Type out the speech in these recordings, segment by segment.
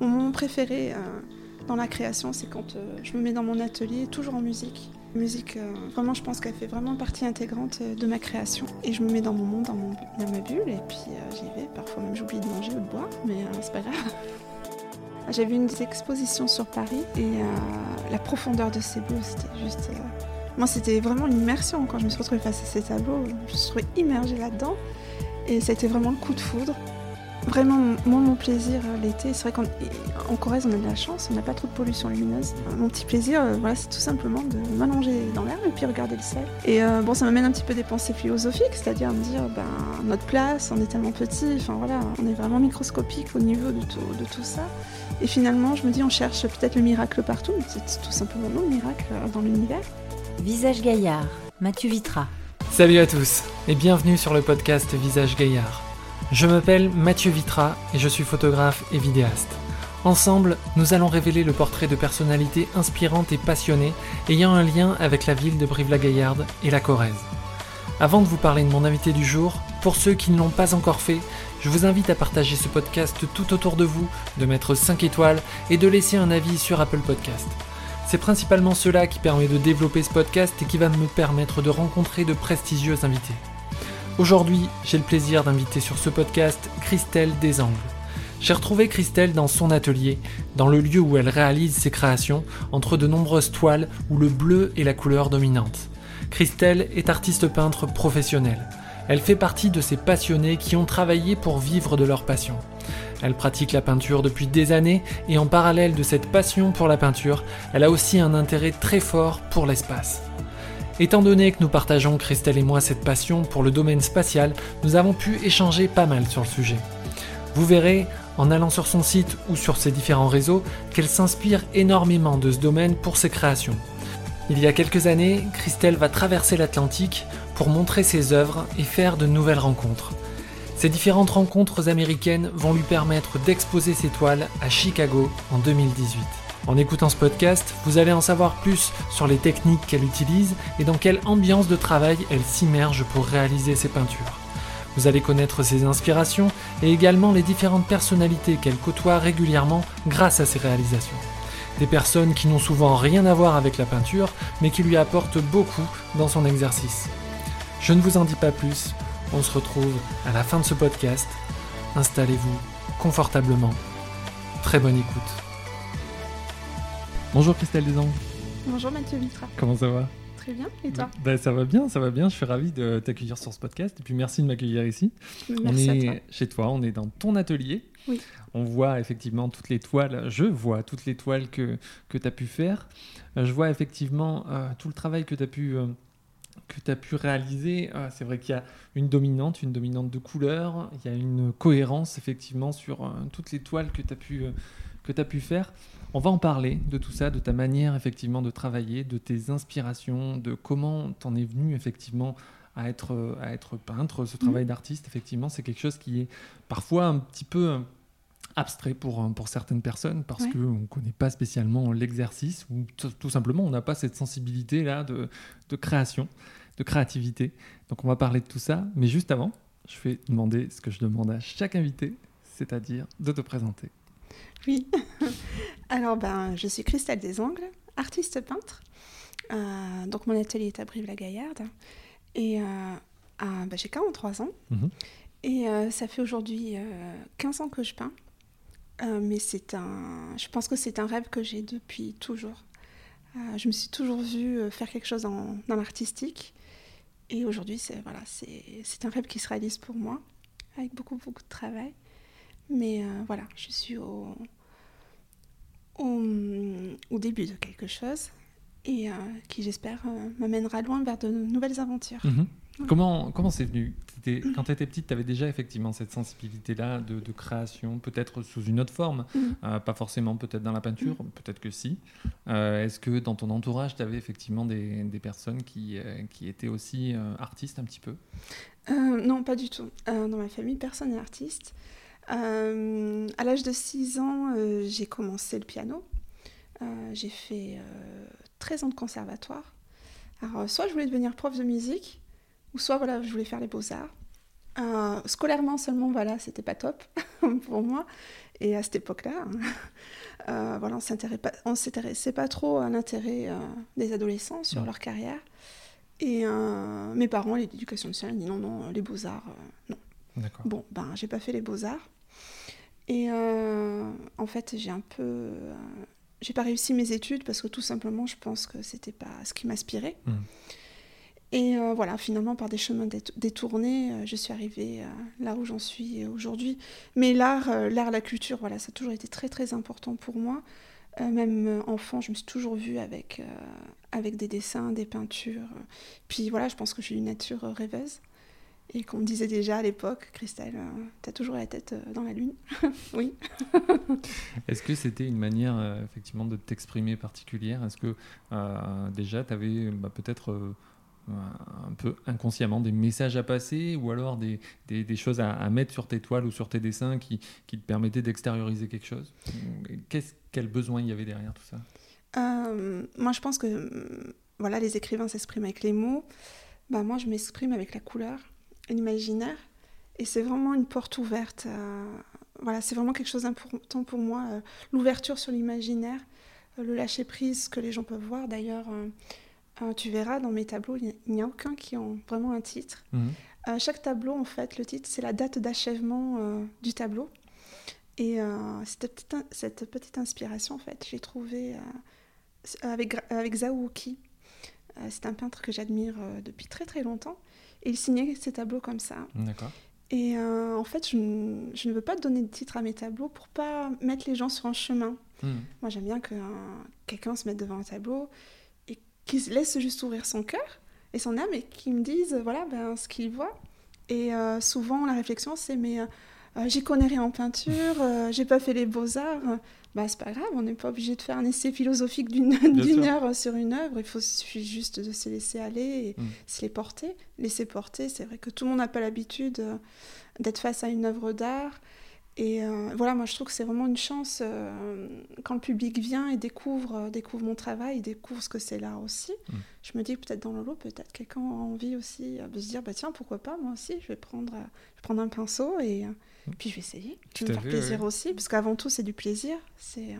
Mon moment préféré dans la création, c'est quand je me mets dans mon atelier, toujours en musique. La musique, vraiment, je pense qu'elle fait vraiment partie intégrante de ma création. Et je me mets dans mon monde, dans, ma bulle, et puis j'y vais. Parfois même j'oublie de manger ou de boire, mais c'est pas grave. J'ai vu une expositions sur Paris et la profondeur de ces bleus, c'était juste moi, c'était vraiment une immersion quand je me suis retrouvée face à ces tableaux. Je me suis immergée là-dedans et été vraiment le coup de foudre. Vraiment, moi, mon plaisir euh, l'été, c'est vrai qu'en Corrèze, on a de la chance, on n'a pas trop de pollution lumineuse. Mon petit plaisir, euh, voilà, c'est tout simplement de m'allonger dans l'air et puis regarder le ciel. Et euh, bon, ça m'amène un petit peu des pensées philosophiques, c'est-à-dire me dire, ben, notre place, on est tellement petit, enfin voilà, on est vraiment microscopique au niveau de tout, de tout ça. Et finalement, je me dis, on cherche peut-être le miracle partout, mais c'est tout simplement non, le miracle dans l'univers. Visage Gaillard, Mathieu Vitra. Salut à tous et bienvenue sur le podcast Visage Gaillard. Je m'appelle Mathieu Vitra et je suis photographe et vidéaste. Ensemble, nous allons révéler le portrait de personnalités inspirantes et passionnées ayant un lien avec la ville de Brive-la-Gaillarde et la Corrèze. Avant de vous parler de mon invité du jour, pour ceux qui ne l'ont pas encore fait, je vous invite à partager ce podcast tout autour de vous, de mettre 5 étoiles et de laisser un avis sur Apple Podcast. C'est principalement cela qui permet de développer ce podcast et qui va me permettre de rencontrer de prestigieux invités. Aujourd'hui, j'ai le plaisir d'inviter sur ce podcast Christelle Desangles. J'ai retrouvé Christelle dans son atelier, dans le lieu où elle réalise ses créations, entre de nombreuses toiles où le bleu est la couleur dominante. Christelle est artiste peintre professionnelle. Elle fait partie de ces passionnés qui ont travaillé pour vivre de leur passion. Elle pratique la peinture depuis des années et en parallèle de cette passion pour la peinture, elle a aussi un intérêt très fort pour l'espace. Étant donné que nous partageons, Christelle et moi, cette passion pour le domaine spatial, nous avons pu échanger pas mal sur le sujet. Vous verrez, en allant sur son site ou sur ses différents réseaux, qu'elle s'inspire énormément de ce domaine pour ses créations. Il y a quelques années, Christelle va traverser l'Atlantique pour montrer ses œuvres et faire de nouvelles rencontres. Ces différentes rencontres américaines vont lui permettre d'exposer ses toiles à Chicago en 2018. En écoutant ce podcast, vous allez en savoir plus sur les techniques qu'elle utilise et dans quelle ambiance de travail elle s'immerge pour réaliser ses peintures. Vous allez connaître ses inspirations et également les différentes personnalités qu'elle côtoie régulièrement grâce à ses réalisations. Des personnes qui n'ont souvent rien à voir avec la peinture, mais qui lui apportent beaucoup dans son exercice. Je ne vous en dis pas plus, on se retrouve à la fin de ce podcast. Installez-vous confortablement. Très bonne écoute. Bonjour Christelle Desangles. Bonjour Mathieu Vitra. Comment ça va? Très bien, et toi? Ben, Ça va bien, ça va bien. Je suis ravi de t'accueillir sur ce podcast et puis merci de m'accueillir ici. Merci on est à toi. chez toi, on est dans ton atelier. Oui. On voit effectivement toutes les toiles, je vois toutes les toiles que, que tu as pu faire. Euh, je vois effectivement euh, tout le travail que tu as pu euh, que tu as pu réaliser, ah, c'est vrai qu'il y a une dominante, une dominante de couleur, il y a une cohérence effectivement sur euh, toutes les toiles que tu as, pu, euh, as pu faire. On va en parler de tout ça, de ta manière effectivement de travailler, de tes inspirations, de comment t'en es venu effectivement à être, à être peintre. Ce travail mmh. d'artiste, effectivement, c'est quelque chose qui est parfois un petit peu abstrait pour, pour certaines personnes parce qu'on ne connaît pas spécialement l'exercice ou tout simplement on n'a pas cette sensibilité-là de, de, création, de créativité. Donc on va parler de tout ça, mais juste avant, je vais demander ce que je demande à chaque invité, c'est-à-dire de te présenter. Oui, alors ben, je suis Christelle Desangles, artiste peintre. Euh, donc mon atelier est à Brive-la-Gaillarde et euh, ben, j'ai 43 ans. Mhm. Et euh, ça fait aujourd'hui 15 ans que je peins. Mais c'est un, je pense que c'est un rêve que j'ai depuis toujours. Je me suis toujours vue faire quelque chose dans, l'artistique. Et aujourd'hui, c'est, voilà, c'est, un rêve qui se réalise pour moi, avec beaucoup, beaucoup de travail. Mais voilà, je suis au, au, début de quelque chose et qui, j'espère, m'amènera loin vers de nouvelles aventures. Mhm. Comment comment c'est venu? Quand tu étais petite, tu avais déjà effectivement cette sensibilité-là de, création, peut-être sous une autre forme, mm. euh, pas forcément peut-être dans la peinture, peut-être que si. Euh, est-ce que dans ton entourage, tu avais effectivement des, des personnes qui, euh, qui étaient aussi artistes un petit peu? Non, pas du tout. dans ma famille, personne n'est artiste. À l'âge de 6 ans, j'ai commencé le piano. j'ai fait 13 ans de conservatoire. Alors, soit je voulais devenir prof de musique, ou soit voilà, je voulais faire les beaux-arts. scolairement seulement, voilà, c'était pas top pour moi. Et à cette époque-là, euh, voilà, on ne s'intéressait pas trop à l'intérêt euh, des adolescents sur leur carrière. Et euh, mes parents, l'éducation nationale, dit non, non, les beaux-arts, non. Bon, ben, j'ai pas fait les beaux-arts. Et en fait, j'ai un peu. j'ai pas réussi mes études parce que tout simplement, je pense que c'était pas ce qui m'inspirait. Mmh. Et euh, voilà, finalement, par des chemins détournés, euh, je suis arrivée euh, là où j'en suis aujourd'hui. Mais l'art, l'art, la culture, voilà, ça a toujours été très très important pour moi. même enfant, je me suis toujours vue avec, avec des dessins, des peintures. Puis voilà, je pense que j'ai une nature rêveuse. Et qu'on me disait déjà à l'époque, Christelle, tu as toujours la tête dans la lune. oui. Est-ce que c'était une manière effectivement de t'exprimer particulière? Est-ce que déjà tu avais bah, peut-être un peu inconsciemment des messages à passer ou alors des, des, choses à, mettre sur tes toiles ou sur tes dessins qui, qui te permettaient d'extérioriser quelque chose? Quel besoin il y avait derrière tout ça? Euh, Moi, je pense que voilà, les écrivains s'expriment avec les mots. Bah, moi, je m'exprime avec la couleur, l'imaginaire. Et c'est vraiment une porte ouverte. voilà, c'est vraiment quelque chose d'important pour moi. Euh, l'ouverture sur l'imaginaire, euh, le lâcher-prise que les gens peuvent voir. D'ailleurs, euh, tu verras dans mes tableaux, il n'y a aucun qui ont vraiment un titre. Mhm. Euh, chaque tableau, en fait, le titre, c'est la date d'achèvement euh, du tableau. Et cette petite, cette, petite, inspiration, en fait, j'ai trouvé avec, avec Zaouki. c'est un peintre que j'admire depuis très très longtemps. Et il signait ses tableaux comme ça. D'accord. Et en fait, je, ne veux pas donner de titre à mes tableaux pour pas mettre les gens sur un chemin. Mhm. Moi, j'aime bien que quelqu'un se mette devant un tableau qui laisse juste ouvrir son cœur et son âme et qui me disent voilà ben, ce qu'il voit. Et euh, souvent, la réflexion, c'est mais euh, euh, j'y connais rien en peinture, j'ai pas fait les beaux-arts. Bah, c'est pas grave, on n'est pas obligé de faire un essai philosophique d'une heure sur une œuvre. Il faut suffit juste de se laisser aller et mm. se les porter. Laisser porter, c'est vrai que tout le monde n'a pas l'habitude d'être face à une œuvre d'art. Et euh, voilà, moi je trouve que c'est vraiment une chance euh, quand le public vient et découvre, euh, découvre mon travail, découvre ce que c'est là aussi. Mm. Je me dis peut-être dans le lot, peut-être quelqu'un a envie aussi de se dire bah tiens pourquoi pas moi aussi je vais prendre, je vais prendre un pinceau et mm. puis je vais essayer. Je vais me faire plaisir aussi parce qu'avant tout c'est du plaisir, c'est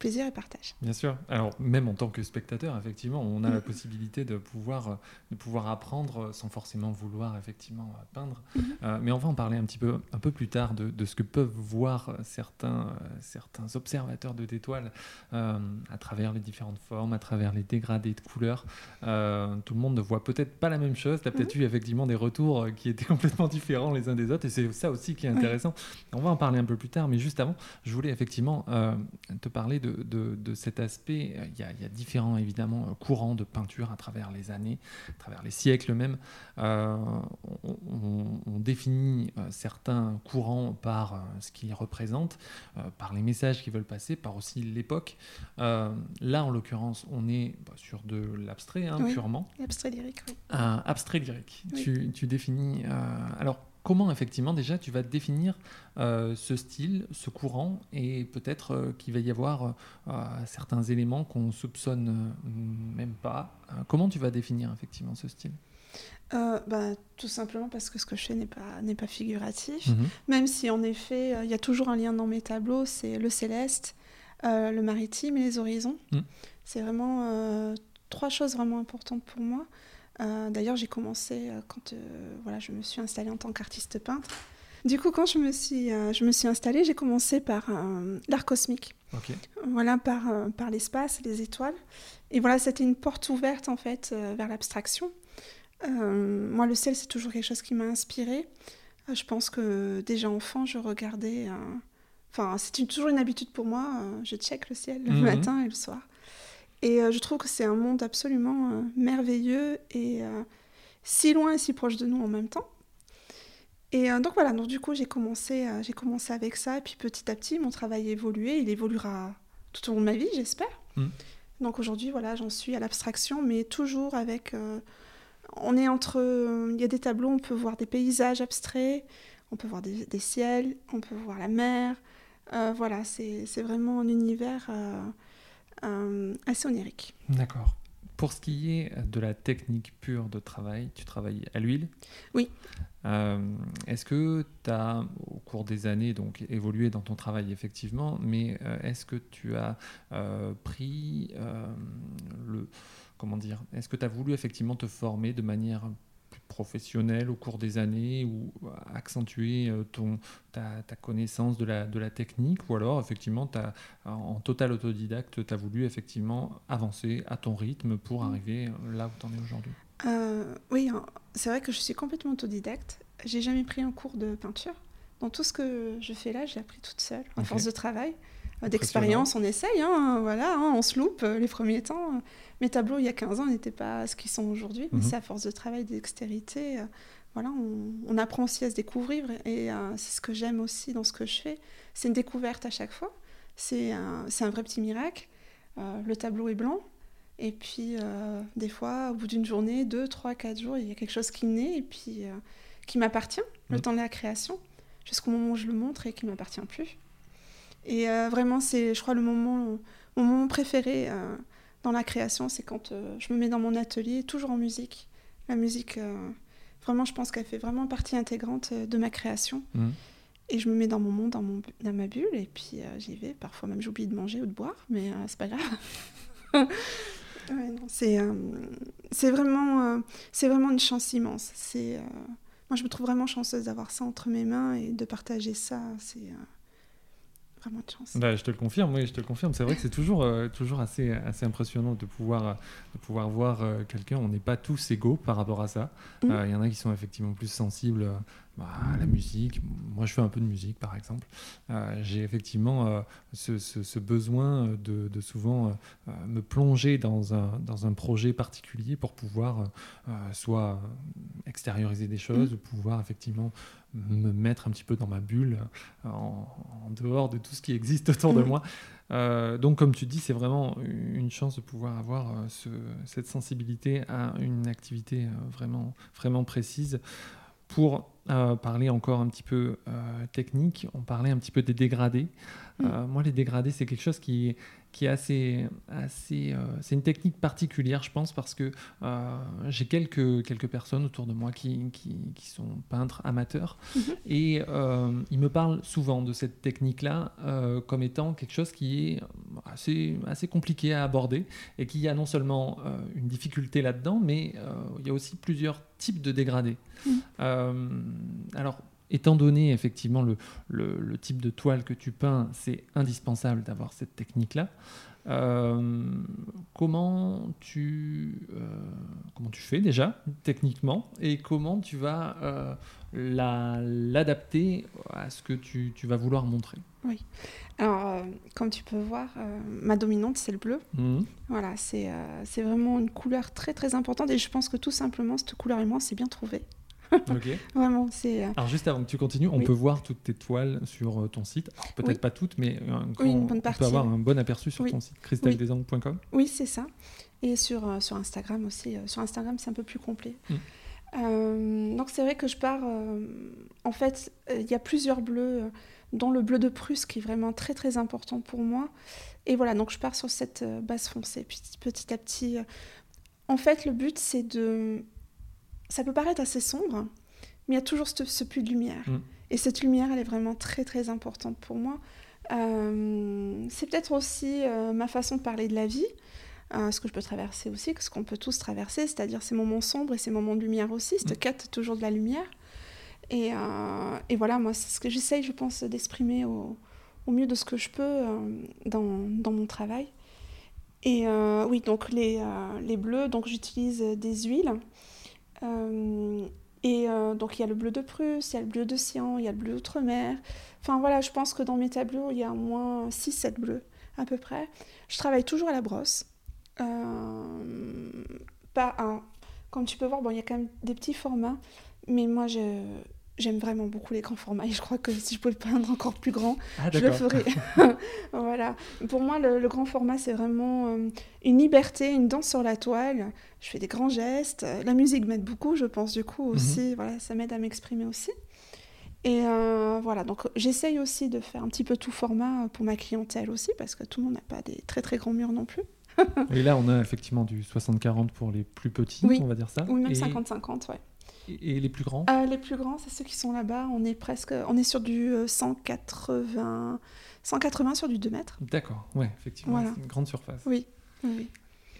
plaisir et partage. Bien sûr. Alors même en tant que spectateur, effectivement, on a la possibilité de pouvoir, de pouvoir apprendre sans forcément vouloir effectivement peindre. Mhm. Euh, mais on va en parler un petit peu, un peu plus tard de, de ce que peuvent voir certains, certains observateurs de tes toiles euh, à travers les différentes formes, à travers les dégradés de couleurs. Euh, tout le monde ne voit peut-être pas la même chose. Tu as peut-être mhm. eu effectivement des retours qui étaient complètement différents les uns des autres et c'est ça aussi qui est intéressant. On va en parler un peu plus tard, mais juste avant, je voulais effectivement te parler de de, cet aspect, il y, a, différents évidemment courants de peinture à travers les années, à travers les siècles même. Euh, on, définit euh, certains courants par euh, ce qu'ils représentent, par les messages qu'ils veulent passer, par aussi l'époque. là, en l'occurrence, on est bah, sur de l'abstrait, hein, purement. Abstrait lyrique, oui. abstrait lyrique. Tu, tu, définis. alors, comment effectivement déjà tu vas définir euh, ce style, ce courant, et peut-être euh, qu'il va y avoir euh, certains éléments qu'on soupçonne même pas. comment tu vas définir effectivement ce style? Bah, tout simplement parce que ce que je fais n'est pas, n'est pas figuratif, mhm. même si en effet il y a toujours un lien dans mes tableaux, c'est le céleste, le maritime et les horizons. Mhm. C'est vraiment trois choses vraiment importantes pour moi. Euh, d'ailleurs, j'ai commencé euh, quand euh, voilà, je me suis installée en tant qu'artiste peintre. Du coup, quand je me suis, je me suis installée, j'ai commencé par l'art cosmique. Voilà, par, par l'espace, les étoiles. Et voilà, c'était une porte ouverte en fait vers l'abstraction. moi, le ciel, c'est toujours quelque chose qui m'a inspirée. je pense que déjà enfant, je regardais. Enfin, c'est toujours une habitude pour moi. je check le ciel le mhm. matin et le soir. Et euh, je trouve que c'est un monde absolument euh, merveilleux et euh, si loin et si proche de nous en même temps. Et donc voilà, donc du coup j'ai commencé, j'ai commencé avec ça et puis petit à petit mon travail a évolué, il évoluera tout au long de ma vie j'espère. Mm. Donc aujourd'hui voilà j'en suis à l'abstraction mais toujours avec... on est entre... Il y a des tableaux, on peut voir des paysages abstraits, on peut voir des, des ciels, on peut voir la mer. voilà, c'est vraiment un univers assez onirique. D'accord. pour ce qui est de la technique pure de travail, tu travailles à l'huile? Oui. Euh, est-ce que tu as, au cours des années, donc évolué dans ton travail effectivement, mais euh, est-ce que tu as euh, pris le. Comment dire Est-ce que tu as voulu effectivement te former de manière professionnel au cours des années ou accentuer euh, ton, ta, connaissance de la, de la technique ou alors effectivement as, en total autodidacte tu as voulu effectivement avancer à ton rythme pour mmh. arriver là où tu en es aujourd'hui? Euh, Oui, hein, c'est vrai que je suis complètement autodidacte. J'ai jamais pris un cours de peinture. Dans tout ce que je fais là, j'ai appris toute seule, en force de travail. Euh, d'expérience, on essaye, hein, voilà, hein, on se loupe les premiers temps. Mes tableaux, il y a 15 ans, n'étaient pas ce qu'ils sont aujourd'hui, mais mhm. c'est à force de travail, de dextérité. Euh, voilà, on, apprend aussi à se découvrir et euh, c'est ce que j'aime aussi dans ce que je fais. C'est une découverte à chaque fois. C'est un, un, vrai petit miracle. Euh, le tableau est blanc. Et puis, des fois, au bout d'une journée, deux, trois, quatre jours, il y a quelque chose qui naît et puis qui m'appartient, le mhm. temps de la création, jusqu'au moment où je le montre et qui ne m'appartient plus. Et vraiment, c'est, je crois, le moment, mon moment préféré dans la création, c'est quand euh, je me mets dans mon atelier, toujours en musique. La musique, euh, vraiment, je pense qu'elle fait vraiment partie intégrante euh, de ma création. Mmh. Et je me mets dans mon monde, dans, mon, dans ma bulle, et puis j'y vais. Parfois même, j'oublie de manger ou de boire, mais c'est pas grave. c'est c'est vraiment, c'est vraiment une chance immense. C'est moi, je me trouve vraiment chanceuse d'avoir ça entre mes mains et de partager ça. C'est vraiment de chance. Bah, je te le confirme, oui, je te le confirme. C'est vrai que c'est toujours, euh, toujours assez, assez impressionnant de pouvoir, de pouvoir voir euh, quelqu'un. On n'est pas tous égaux par rapport à ça. Mm. Euh, il y en a qui sont effectivement plus sensibles bah, la musique. Moi, je fais un peu de musique, par exemple. J'ai effectivement ce, ce, besoin de, de souvent me plonger dans un, dans un projet particulier pour pouvoir soit extérioriser des choses, ou pouvoir effectivement me mettre un petit peu dans ma bulle, euh, en, dehors de tout ce qui existe autour de mm. moi. Euh, donc, comme tu dis, c'est vraiment une chance de pouvoir avoir euh, cette sensibilité à une activité vraiment, vraiment précise. Pour parler encore un petit peu technique, on parlait un petit peu des dégradés. Mm. moi, les dégradés, c'est quelque chose qui, qui est assez, assez euh, c'est une technique particulière, je pense, parce que euh, j'ai quelques, quelques personnes autour de moi qui, qui, qui sont peintres amateurs mhm. et euh, ils me parlent souvent de cette technique-là comme étant quelque chose qui est assez, assez compliqué à aborder et qui a non seulement une difficulté là-dedans, mais il y a aussi plusieurs types de dégradés. Mhm. alors, étant donné effectivement le, le, type de toile que tu peins, c'est indispensable d'avoir cette technique-là. Euh, comment, tu, euh, comment tu fais déjà techniquement et comment tu vas euh, l'adapter à ce que tu, tu, vas vouloir montrer? Oui. Alors, comme tu peux voir, ma dominante, c'est le bleu. Mmh. Voilà, c'est vraiment une couleur très très importante et je pense que tout simplement, cette couleur et moi, c'est bien trouvé. Vraiment, c'est. Euh, Alors juste avant que tu continues, on peut voir toutes tes toiles sur euh, ton site. Peut-être pas toutes, mais on peut avoir un bon aperçu sur ton site, cristaldesangle.com. Oui, c'est ça. Et sur, euh, sur Instagram aussi. sur Instagram, c'est un peu plus complet. Hmm. donc c'est vrai que je pars. en fait, il y a plusieurs bleus, dont le bleu de Prusse qui est vraiment très très important pour moi. Et voilà, donc je pars sur cette base foncée, petit à petit. En fait, le but c'est de ça peut paraître assez sombre, mais il y a toujours ce, ce puits de lumière. Mm. Et cette lumière, elle est vraiment très très importante pour moi. Euh, c'est peut-être aussi euh, ma façon de parler de la vie, euh, ce que je peux traverser aussi, ce qu'on peut tous traverser, c'est-à-dire ces moments sombres et ces moments de lumière aussi, cette mm. quête toujours de la lumière. Et, et voilà, moi, c'est ce que j'essaye, je pense, d'exprimer au, au, mieux de ce que je peux dans, dans, mon travail. Et oui, donc les, les bleus, donc j'utilise des huiles. Euh, et euh, donc il y a le bleu de Prusse, il y a le bleu de Sian, il y a le bleu d'outre-mer. Enfin voilà, je pense que dans mes tableaux, il y a au moins 6-7 bleus à peu près. Je travaille toujours à la brosse. Euh, pas un. Comme tu peux voir, bon, il y a quand même des petits formats, mais moi je, j'aime vraiment beaucoup les grands formats et je crois que si je pouvais peindre encore plus grand, ah, je le ferais. voilà. Pour moi, le, grand format, c'est vraiment euh, une liberté, une danse sur la toile. Je fais des grands gestes. La musique m'aide beaucoup, je pense, du coup, aussi. Mhm. Voilà, ça m'aide à m'exprimer aussi. Et euh, voilà, donc j'essaye aussi de faire un petit peu tout format pour ma clientèle aussi, parce que tout le monde n'a pas des très très grands murs non plus. et là, on a effectivement du 60-40 pour les plus petits, Oui. on va dire ça. Ou même et, 50-50, ouais. Et- les plus grands Euh, les plus grands, c'est ceux qui sont là-bas. On est presque, on est sur du euh, 180, 180 sur du 2 mètres. D'accord, ouais, effectivement, Voilà. c'est une grande surface. Oui, oui.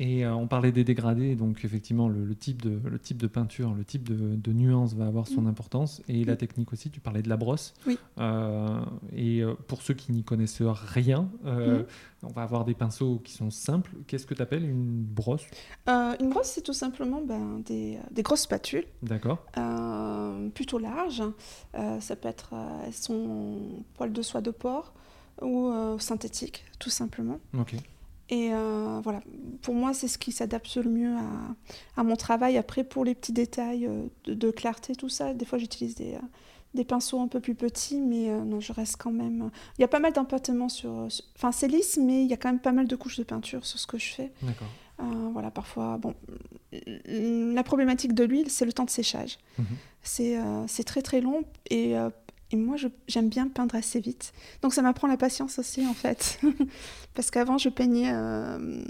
Et euh, on parlait des dégradés, donc effectivement, le, le type, de, le type de peinture, le type de, de nuance va avoir son Mm. importance. Et la Oui. technique aussi, tu parlais de la brosse. Oui. Euh, et euh, pour ceux qui n'y connaissent rien, euh, Mm. on va avoir des pinceaux qui sont simples. Qu'est-ce que tu appelles une brosse? Une brosse, c'est tout simplement ben, des, des grosses spatules, D'accord plutôt larges. Ça peut être, elles sont en poil de soie de porc ou synthétique, tout simplement. Ok. Et euh, voilà, pour moi, c'est ce qui s'adapte le mieux à, à mon travail. Après, pour les petits détails euh, de, de clarté, tout ça, des fois, j'utilise des, euh, des pinceaux un peu plus petits, mais euh, non, je reste quand même. Il y a pas mal d'empattements sur. Enfin, c'est lisse, mais il y a quand même pas mal de couches de peinture sur ce que je fais. D'accord. Euh, voilà, parfois, bon, la problématique de l'huile, c'est le temps de séchage. Mhm. C'est euh, très très long et, euh, et moi, j'aime bien peindre assez vite. Donc ça m'apprend la patience aussi, en fait. Parce qu'avant, je peignais euh,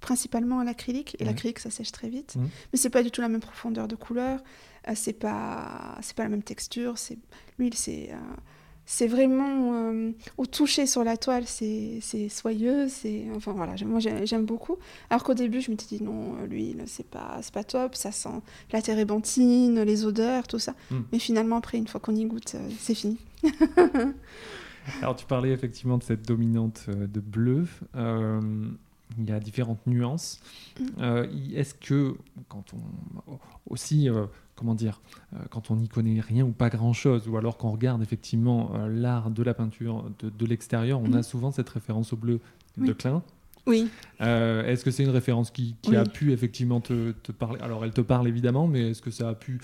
principalement à l'acrylique et l'acrylique, ça sèche très vite. Mhm. Mais c'est pas du tout la même profondeur de couleur, euh, c'est pas, pas la même texture. L'huile, c'est. euh, c'est vraiment euh, au toucher sur la toile, c'est soyeux, c'est enfin voilà, moi j'ai- j'aime beaucoup. Alors qu'au début, je m'étais dit non, l'huile c'est pas c'est pas top, ça sent la térébenthine, les odeurs, tout ça. Mm. Mais finalement après, une fois qu'on y goûte, euh, c'est fini. Alors, tu parlais effectivement de cette dominante euh, de bleu. Euh, il y a différentes nuances. Mm. Euh, y- Est-ce que, quand on. Aussi, comment dire, euh, quand on n'y connaît rien ou pas grand-chose, ou alors qu'on regarde effectivement euh, l'art de la peinture de, de l'extérieur, on a Mhm. souvent cette référence au bleu de. Klein. Oui. Euh, est-ce que c'est une référence qui, qui a pu effectivement te, te parler? Alors, elle te parle évidemment, mais est-ce que ça a pu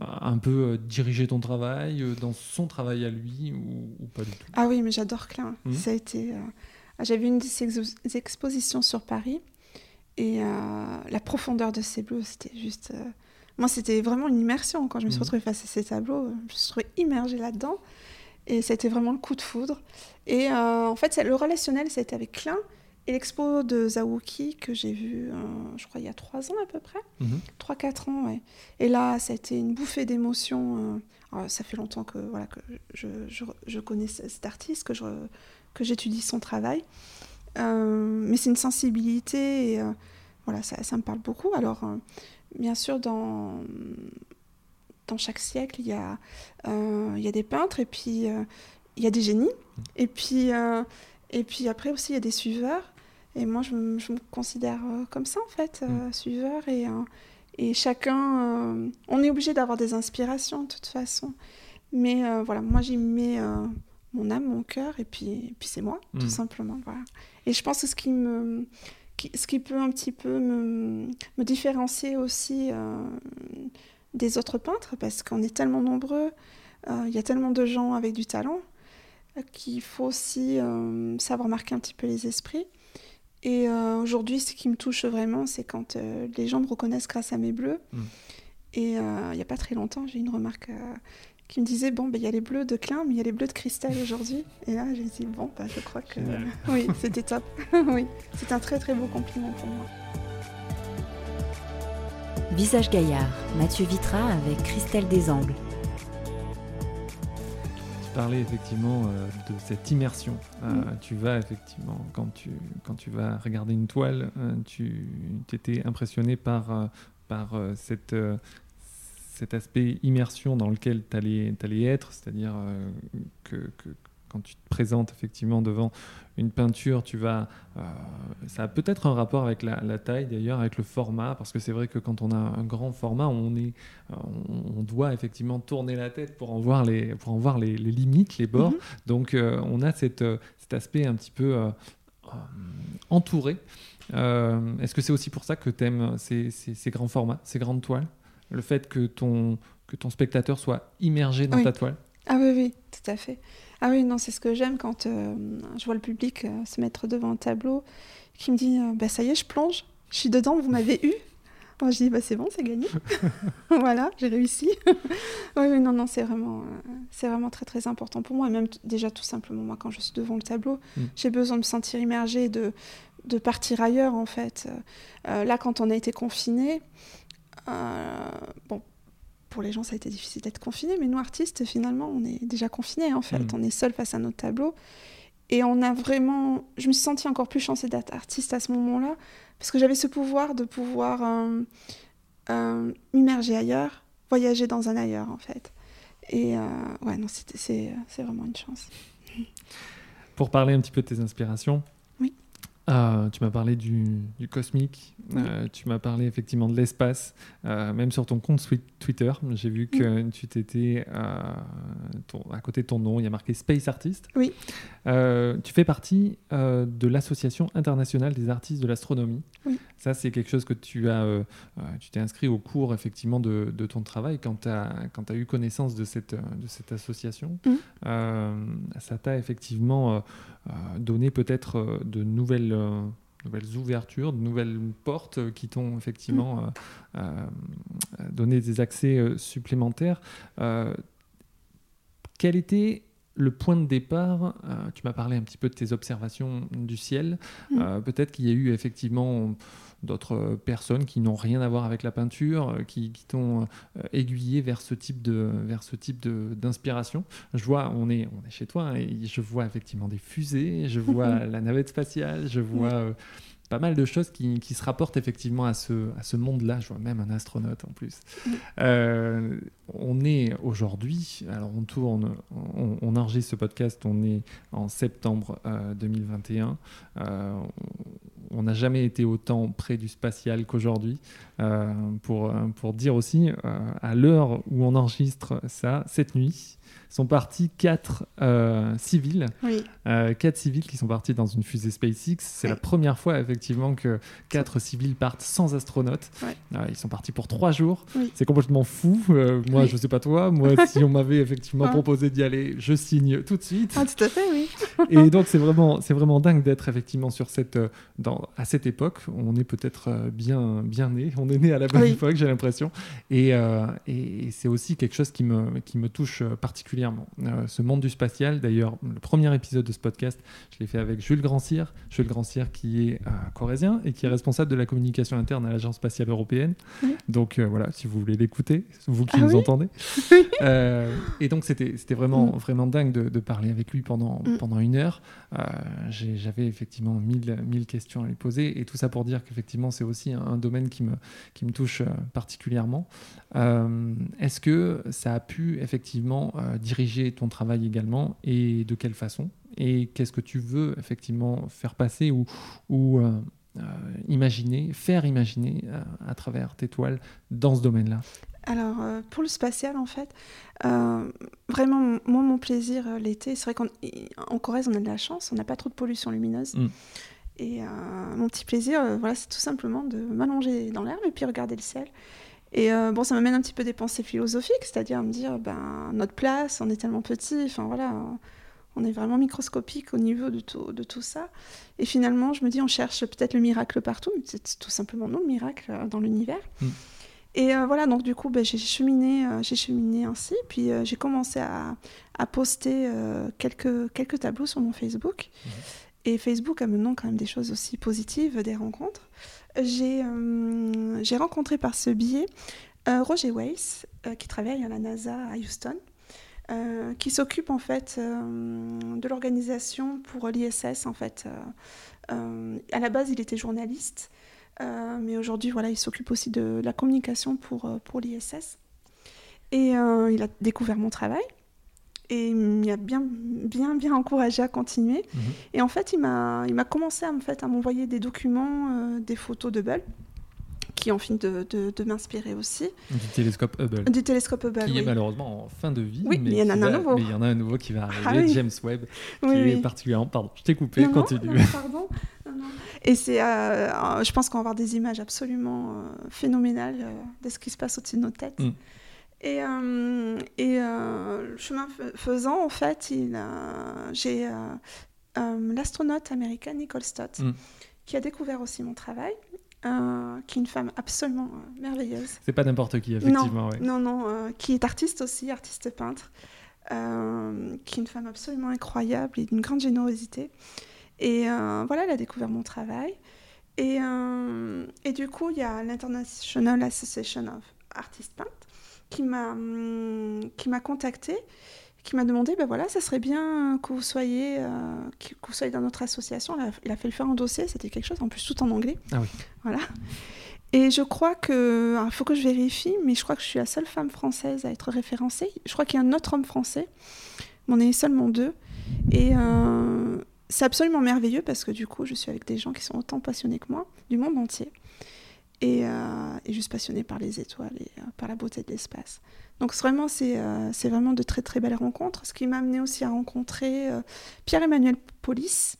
un peu diriger ton travail, dans son travail à lui, ou, ou pas du tout? Ah oui, mais j'adore Klein. Mhm. Ça a été. euh, J'avais une de ses expositions sur Paris et euh, la profondeur de ces bleus, c'était juste. Moi, c'était vraiment une immersion quand je me suis Mhm. retrouvée face à ces tableaux. Je me suis retrouvée immergée là-dedans et c'était vraiment le coup de foudre. Et euh, en fait, le relationnel, ça a été avec Klein et l'expo de Zawuki que j'ai vu, euh, je crois, il y a trois ans à peu près. Mhm. 3-4 ans, ouais. Et là, ça a été une bouffée d'émotions. euh, ça fait longtemps que, voilà, que je, je, je connais ce- cet artiste, que, je, que j'étudie son travail. Euh, mais c'est une sensibilité et voilà, ça, ça me parle beaucoup. Alors, bien sûr, dans, dans chaque siècle, il y, a, euh, il y a des peintres et puis euh, il y a des génies. Et puis, euh, et puis après aussi, il y a des suiveurs. Et moi, je, me- je me considère comme ça, en fait, euh, suiveur. Et, et chacun, on est obligé d'avoir des inspirations de toute façon. Mais voilà, moi j'y mets mon âme, mon cœur, et puis, et puis c'est moi, Mm. tout simplement. Voilà. Et je pense que ce qui me, ce qui peut un petit peu me, me différencier aussi euh, des autres peintres, parce qu'on est tellement nombreux, euh, il y a tellement de gens avec du talent, euh, qu'il faut aussi savoir marquer un petit peu les esprits. Et aujourd'hui, ce qui me touche vraiment, c'est quand les gens me reconnaissent grâce à mes bleus. Mm. Et il n'y a pas très longtemps, j'ai une remarque qui me disait Bon, ben, il y a les bleus de Klein, mais il y a les bleus de cristal aujourd'hui. Et là, j'ai dit Bon, bah, je crois que. Génial. oui, c'était top. oui, c'est un très très beau compliment pour moi. Visage Gaillard, Mathieu Vitra avec Christelle Desangles. Tu parlais effectivement euh, de cette immersion. Euh. Tu vas effectivement, quand tu, quand tu vas regarder une toile, euh, tu étais impressionné par, par cette, cet aspect immersion dans lequel tu allais, être, c'est-à-dire euh, que, que quand tu te présentes effectivement devant une peinture, tu vas. euh, ça a peut-être un rapport avec la, la taille d'ailleurs, avec le format, parce que c'est vrai que quand on a un grand format, on, est, on, doit effectivement tourner la tête pour en voir les, pour en voir les, les limites, les bords. Mhm. Donc euh, on a cette, cet aspect un petit peu entouré. Est-ce que c'est aussi pour ça que tu aimes ces, ces- ces grands formats, ces grandes toiles? Le fait que ton, que ton spectateur soit immergé dans Oui. ta toile Ah oui, oui, tout à fait. Ah oui, non, c'est ce que j'aime quand euh, je vois le public euh, se mettre devant un tableau qui me dit euh, bah, Ça y est, je plonge, je suis dedans, vous m'avez eu. Moi, je dis bah, C'est bon, c'est gagné. voilà, j'ai réussi. oui, oui, non, non, c'est vraiment, euh, c'est vraiment très, très important pour moi. Et même déjà, tout simplement, moi, quand je suis devant le tableau, Mm. j'ai besoin de me sentir immergée, de, de partir ailleurs en fait. là, quand on a été confinés, bon, pour les gens, ça a été difficile d'être confiné, mais nous, artistes, finalement, on est déjà confinés, en fait. Mm. On est seuls face à notre tableau. Et on a vraiment... Je me suis sentie encore plus chanceux d'être artiste à ce moment-là, parce que j'avais ce pouvoir de pouvoir euh, euh, m'immerger ailleurs, voyager dans un ailleurs, en fait. Et euh, ouais, non, c'est vraiment une chance. Pour parler un petit peu de tes inspirations, ah, tu m'as parlé du, cosmique, euh, tu m'as parlé effectivement de l'espace, euh, même sur ton compte Twitter, j'ai vu que tu t'étais euh, à côté de ton nom, il y a marqué Space Artist. Oui. tu fais partie de l'Association internationale des artistes de l'astronomie. Oui. Ça, c'est quelque chose que tu as, tu t'es inscrit au cours effectivement de, ton travail quand tu as, as, eu connaissance de cette, de cette association. ça t'a effectivement donné peut-être de nouvelles euh, nouvelles ouvertures, de nouvelles portes qui t'ont effectivement mm. euh, euh, donné des accès supplémentaires. quel était le point de départ, tu m'as parlé un petit peu de tes observations du ciel. Mm. Peut-être qu'il y a eu effectivement d'autres personnes qui n'ont rien à voir avec la peinture, euh, qui, t'ont euh, aiguillé vers ce type de vers ce type d'inspiration. Je vois, on est on est chez toi hein, et je vois effectivement des fusées, je vois la navette spatiale, je vois euh, pas mal de choses qui, qui, se rapportent effectivement à ce, à ce monde-là. Je vois même un astronaute en plus. on est aujourd'hui, alors on tourne, on, enregistre ce podcast, on est en septembre 2021 on n'a jamais été autant près du spatial qu'aujourd'hui. Euh, pour, pour dire aussi, euh, à l'heure où on enregistre ça, cette nuit, sont partis quatre euh, civils, quatre civils qui sont partis dans une fusée SpaceX. C'est la première fois effectivement que quatre civils partent sans astronaute. Ils sont partis pour trois jours. C'est complètement fou. moi, je sais pas toi. Moi, si on m'avait effectivement proposé d'y aller, je signe tout de suite. Ah, tout à fait, oui. Et donc c'est vraiment, c'est vraiment dingue d'être effectivement sur cette, dans, à cette époque. On est peut-être bien, bien né. On est né à la bonne époque, j'ai l'impression. Et, et c'est aussi quelque chose qui me, qui me touche particulièrement euh, ce monde du spatial, d'ailleurs, le premier épisode de ce podcast, je l'ai fait avec Jules Grandcir. Jules qui est euh, corésien et qui est responsable de la communication interne à l'Agence spatiale européenne. Donc euh, voilà, si vous voulez l'écouter, vous qui ah nous entendez. et donc c'était vraiment, mm. vraiment dingue de, parler avec lui pendant, mm. pendant une heure. J'avais effectivement mille, mille questions à lui poser et tout ça pour dire qu'effectivement c'est aussi un, domaine qui me, qui me touche particulièrement. Est-ce que ça a pu effectivement diriger ton travail également et de quelle façon? Et qu'est-ce que tu veux effectivement faire passer ou, ou euh, euh, imaginer, faire imaginer euh, à travers tes toiles dans ce domaine-là? Alors, pour le spatial, en fait, vraiment, moi, mon plaisir l'été, c'est vrai qu'en Corrèze, on a de la chance, on n'a pas trop de pollution lumineuse. Mm. Et mon petit plaisir, voilà, c'est tout simplement de m'allonger dans l'herbe et puis regarder le ciel. Et euh, bon, ça m'amène un petit peu des pensées philosophiques, c'est-à-dire à me dire, ben, notre place, on est tellement petit, enfin voilà, on est vraiment microscopique au niveau de tout, de tout ça. Et finalement, je me dis, on cherche peut-être le miracle partout, mais c'est tout simplement nous, le miracle euh, dans l'univers. Mm. Et euh, voilà, donc du coup, ben, j'ai cheminé, j'ai cheminé ainsi, puis j'ai commencé à, à poster quelques, quelques tableaux sur mon Facebook. Mm. Et Facebook a maintenant quand même des choses aussi positives, des rencontres. Euh, j'ai rencontré par ce biais euh, Roger Weiss, euh, qui travaille à la NASA à Houston, qui s'occupe en fait de l'organisation pour l'ISS. En fait, à la base, il était journaliste, mais aujourd'hui, voilà, il s'occupe aussi de la communication pour, pour l'ISS. Et il a découvert mon travail et il m'a bien, bien, bien encouragé à continuer. Mhm. Et en fait, il m'a, il m'a commencé à, en fait, à m'envoyer des documents, euh, des photos de Hubble, qui ont fini de, de, m'inspirer aussi. Du télescope Hubble. Du télescope Hubble. Qui est malheureusement en fin de vie. Oui, mais, il y en a un nouveau. Mais il y en a un nouveau qui va ah arriver, James Webb, qui est particulièrement. Pardon, je t'ai coupé, non, continue. Non, pardon. Et c'est, euh, je pense qu'on va avoir des images absolument euh, phénoménales de ce qui se passe au-dessus de nos têtes. Mm. Et, euh, et euh, chemin faisant, en fait, j'ai euh, l'astronaute américaine Nicole Stott mm. qui a découvert aussi mon travail. qui est une femme absolument merveilleuse. C'est pas n'importe qui, effectivement. Non, non, qui est artiste aussi, artiste peintre, qui est une femme absolument incroyable et d'une grande générosité. Et voilà, elle a découvert mon travail. Et, et du coup, il y a l'International Association of Artists Paint qui m'a hum, qui m'a contacté qui m'a demandé, ben voilà, ça serait bien que vous soyez, que vous soyez dans notre association. Il a, fait le faire en dossier, c'était quelque chose, en plus tout en anglais. Ah oui. Voilà. Et je crois que, il faut que je vérifie, mais je crois que je suis la seule femme française à être référencée. Je crois qu'il y a un autre homme français, mais on est seulement deux. Et euh, c'est absolument merveilleux parce que du coup, je suis avec des gens qui sont autant passionnés que moi, du monde entier. Et, euh, juste passionnés par les étoiles et euh, par la beauté de l'espace. Donc vraiment, c'est c'est vraiment de très très belles rencontres. Ce qui m'a amené aussi à rencontrer Pierre-Emmanuel Polis,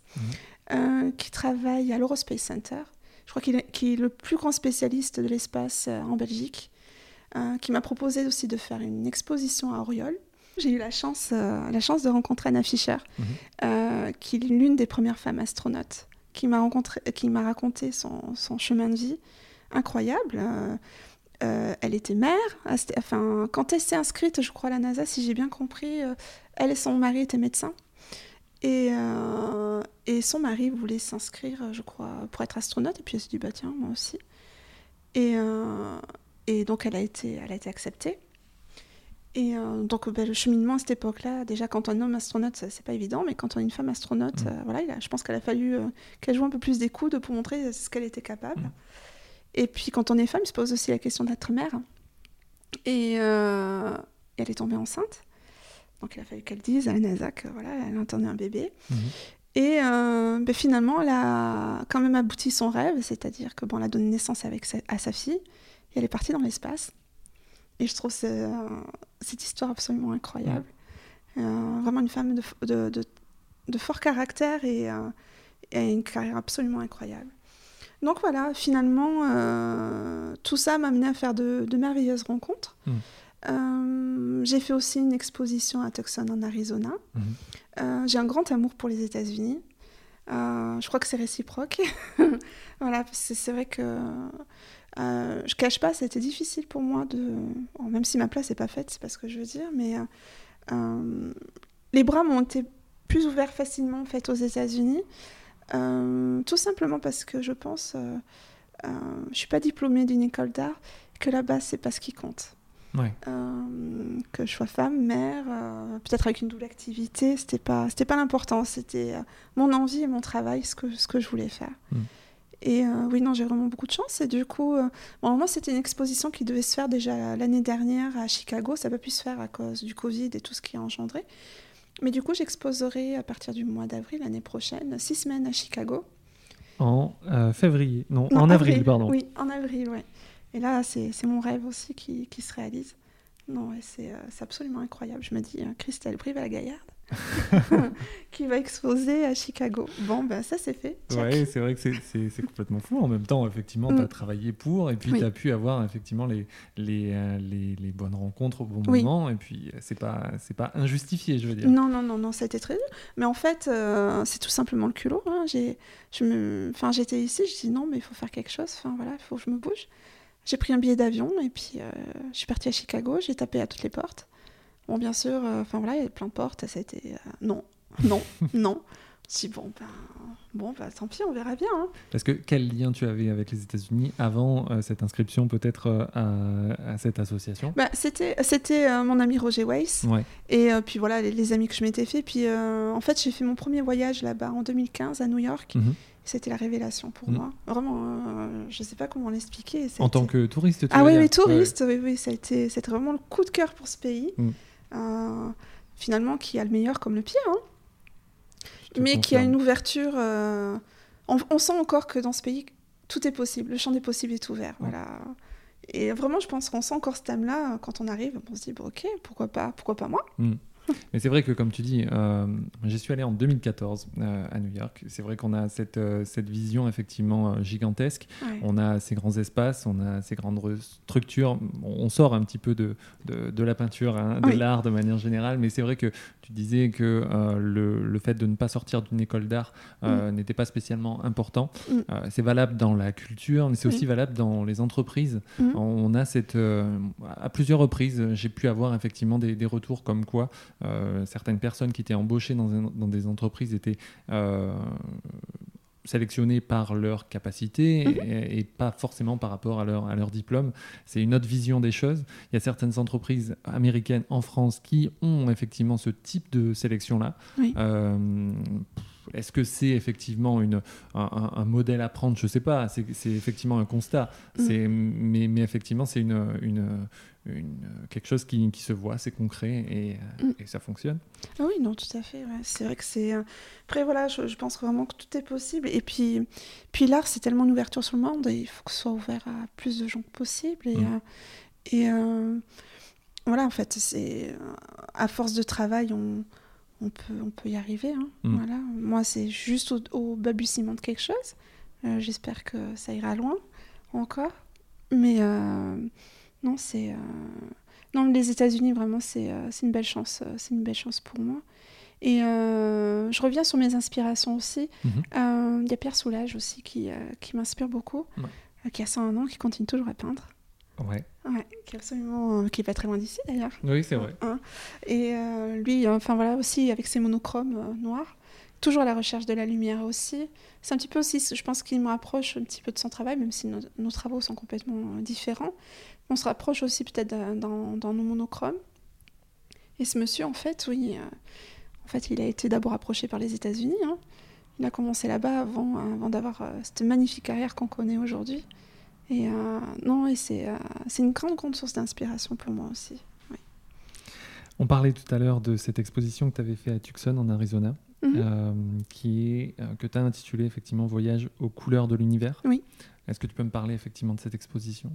mmh. qui travaille à l'Eurospace Center je crois qu'il est, le plus grand spécialiste de l'espace euh, en Belgique, euh, qui m'a proposé aussi de faire une exposition à Auriol. J'ai eu la chance, euh, la chance de rencontrer Anna Fischer, mhm. qui est l'une des premières femmes astronautes, qui m'a raconté son, son, chemin de vie incroyable. elle était mère, enfin, quand elle s'est inscrite, je crois, à la NASA, si j'ai bien compris, elle et son mari étaient médecins. Et, euh, et son mari voulait s'inscrire, je crois, pour être astronaute. Et puis elle s'est dit, bah tiens, moi aussi. Et, euh, et donc elle a été, elle a été acceptée. Et euh, donc bah, le cheminement à cette époque-là, déjà quand on est homme astronaute, c'est pas évident, mais quand on est une femme astronaute, mmh. voilà, je pense qu'elle a fallu qu'elle joue un peu plus des coudes pour montrer ce qu'elle était capable. Mmh. Et puis quand on est femme, il se pose aussi la question d'être mère. Et, et elle est tombée enceinte. Donc il a fallu qu'elle dise à la NASA que voilà, elle entendait un bébé. Mhm. Et euh, ben, finalement, elle a quand même abouti son rêve, c'est-à-dire que bon, elle a donné naissance avec à sa fille et elle est partie dans l'espace. Et je trouve euh, cette histoire absolument incroyable. Euh, vraiment une femme de, de, de, fort caractère et, et, une carrière absolument incroyable. Donc voilà, finalement, tout ça m'a amené à faire de, merveilleuses rencontres. Mhm. Euh, j'ai fait aussi une exposition à Tucson en Arizona. Mhm. Euh, j'ai un grand amour pour les États-Unis. Euh, je crois que c'est réciproque. voilà, c'est vrai que je cache pas, c'était difficile pour moi de. même si ma place n'est pas faite, c'est pas ce que je veux dire, mais les bras m'ont été plus ouverts facilement en fait aux États-Unis. Tout simplement parce que je pense, je suis pas diplômée d'une école d'art, que là-bas c'est pas ce qui compte. Euh, que je sois femme, mère, euh, peut-être avec une double activité, c'était pas, c'était pas l'important, c'était euh, mon envie et mon travail, ce que, ce que je voulais faire. Hmm. Et oui, non, j'ai vraiment beaucoup de chance. Et du coup, bon, moi, c'était une exposition qui devait se faire déjà l'année dernière à Chicago. Ça n'a pas pu se faire à cause du Covid et tout ce qui a engendré. Mais du coup, j'exposerai à partir du mois d'avril l'année prochaine, six semaines à Chicago. En février, non, en avril, pardon. Oui, en avril, ouais. Et là, c'est mon rêve aussi qui, qui se réalise. Non, euh, c'est absolument incroyable. Je me dis, euh, Christelle Brive à la Gaillarde, qui va exposer à Chicago. Bon, ben ça c'est fait. Oui, c'est vrai que c'est complètement fou. En même temps, effectivement, tu as mm. travaillé pour, et puis tu as pu avoir effectivement les, les, euh, les, les, bonnes rencontres au bon moment, et puis c'est pas, pas injustifié, je veux dire. Non, non, non, non, ça a été très dur. Mais en fait, c'est tout simplement le culot. Hein. J'étais ici, je dis non, mais il faut faire quelque chose. Enfin voilà, il faut que je me bouge. J'ai pris un billet d'avion et puis euh, je suis partie à Chicago. J'ai tapé à toutes les portes. Bon, bien sûr, euh, enfin voilà, il y avait plein de portes. Ça a été euh, non, non, non. Je dis bon, ben, bon, ben, tant pis, on verra bien. Hein. Parce que quel lien tu avais avec les États-Unis avant cette inscription peut-être à, cette association? Bah, C'était, c'était mon ami Roger Weiss. Ouais. Et puis voilà, les, amis que je m'étais fait. Puis en fait, j'ai fait mon premier voyage là-bas en 2015 à New York. Mhm. C'était la révélation pour mm. moi. Vraiment, euh, je ne sais pas comment l'expliquer. En tant que touriste, tu Ah oui, oui, touriste, oui, oui, ça a été, c'était vraiment le coup de cœur pour ce pays. Mm. Euh, finalement, qui a le meilleur comme le pire, hein. mais qui a une ouverture. Euh, on, sent encore que dans ce pays, tout est possible. Le champ des possibles est ouvert. Voilà. Et vraiment, je pense qu'on sent encore ce thème-là quand on arrive. On se dit, bon, ok, pourquoi pas, pourquoi pas moi mm. Mais c'est vrai que, comme tu dis, euh, j'y suis allé en 2014 euh, à New York. C'est vrai qu'on a cette, euh, cette vision effectivement euh, gigantesque. On a ces grands espaces, on a ces grandes structures. On sort un petit peu de, de, de la peinture, hein, de l'art de manière générale, mais c'est vrai que tu disais que le, le, fait de ne pas sortir d'une école d'art mm. n'était pas spécialement important. Mm. c'est valable dans la culture, mais c'est aussi valable dans les entreprises. Mm. On a cette. à plusieurs reprises, j'ai pu avoir effectivement des, des retours comme quoi certaines personnes qui étaient embauchées dans, dans des entreprises étaient sélectionnés par leur capacité mhm. et, pas forcément par rapport à leur, à leur diplôme. C'est une autre vision des choses. Il y a certaines entreprises américaines en France qui ont effectivement ce type de sélection-là. Euh, est-ce que c'est effectivement une, un, modèle à prendre? Je ne sais pas. C'est effectivement un constat. Mm. Mais, mais, effectivement, c'est une, une, quelque chose qui, qui, se voit, c'est concret et, mm. et, ça fonctionne. Ah oui, non, tout à fait. C'est vrai que c'est. Euh, après, voilà, je, pense vraiment que tout est possible. Et puis, puis l'art, c'est tellement une ouverture sur le monde et il faut que ce soit ouvert à plus de gens possible. Et, mm. euh, et euh, voilà, en fait, c'est. À force de travail, on on peut, on peut y arriver. Hein. Mm. Voilà. Moi, c'est juste au, balbutiement de quelque chose. Euh, j'espère que ça ira loin encore. Mais euh, non, c'est. Euh, non, les États-Unis, vraiment, c'est une belle chance. C'est une belle chance pour moi. Et je reviens sur mes inspirations aussi. Mm-hmm. Il y a Pierre Soulages aussi qui, qui m'inspire beaucoup, qui a 101 ans, qui continue toujours à peindre. Ouais. Ouais, qui est absolument, euh, qui est pas très loin d'ici d'ailleurs. Oui, c'est vrai. Hein. Et euh, lui, enfin voilà aussi avec ses monochromes euh, noirs, toujours à la recherche de la lumière aussi. C'est un petit peu aussi, je pense qu'il me rapproche un petit peu de son travail, même si nos, travaux sont complètement différents. On se rapproche aussi peut-être dans, dans, nos monochromes. Et ce monsieur, en fait, oui, en fait, il a été d'abord approché par les États-Unis. Hein. Il a commencé là-bas avant, avant d'avoir cette magnifique carrière qu'on connaît aujourd'hui. Et euh, non, et c'est euh, c'est une grande, grande source d'inspiration pour moi aussi. On parlait tout à l'heure de cette exposition que tu avais fait à Tucson, en Arizona, mhm. euh, qui est, que tu as intitulée effectivement Voyage aux couleurs de l'univers. Oui. Est-ce que tu peux me parler effectivement de cette exposition?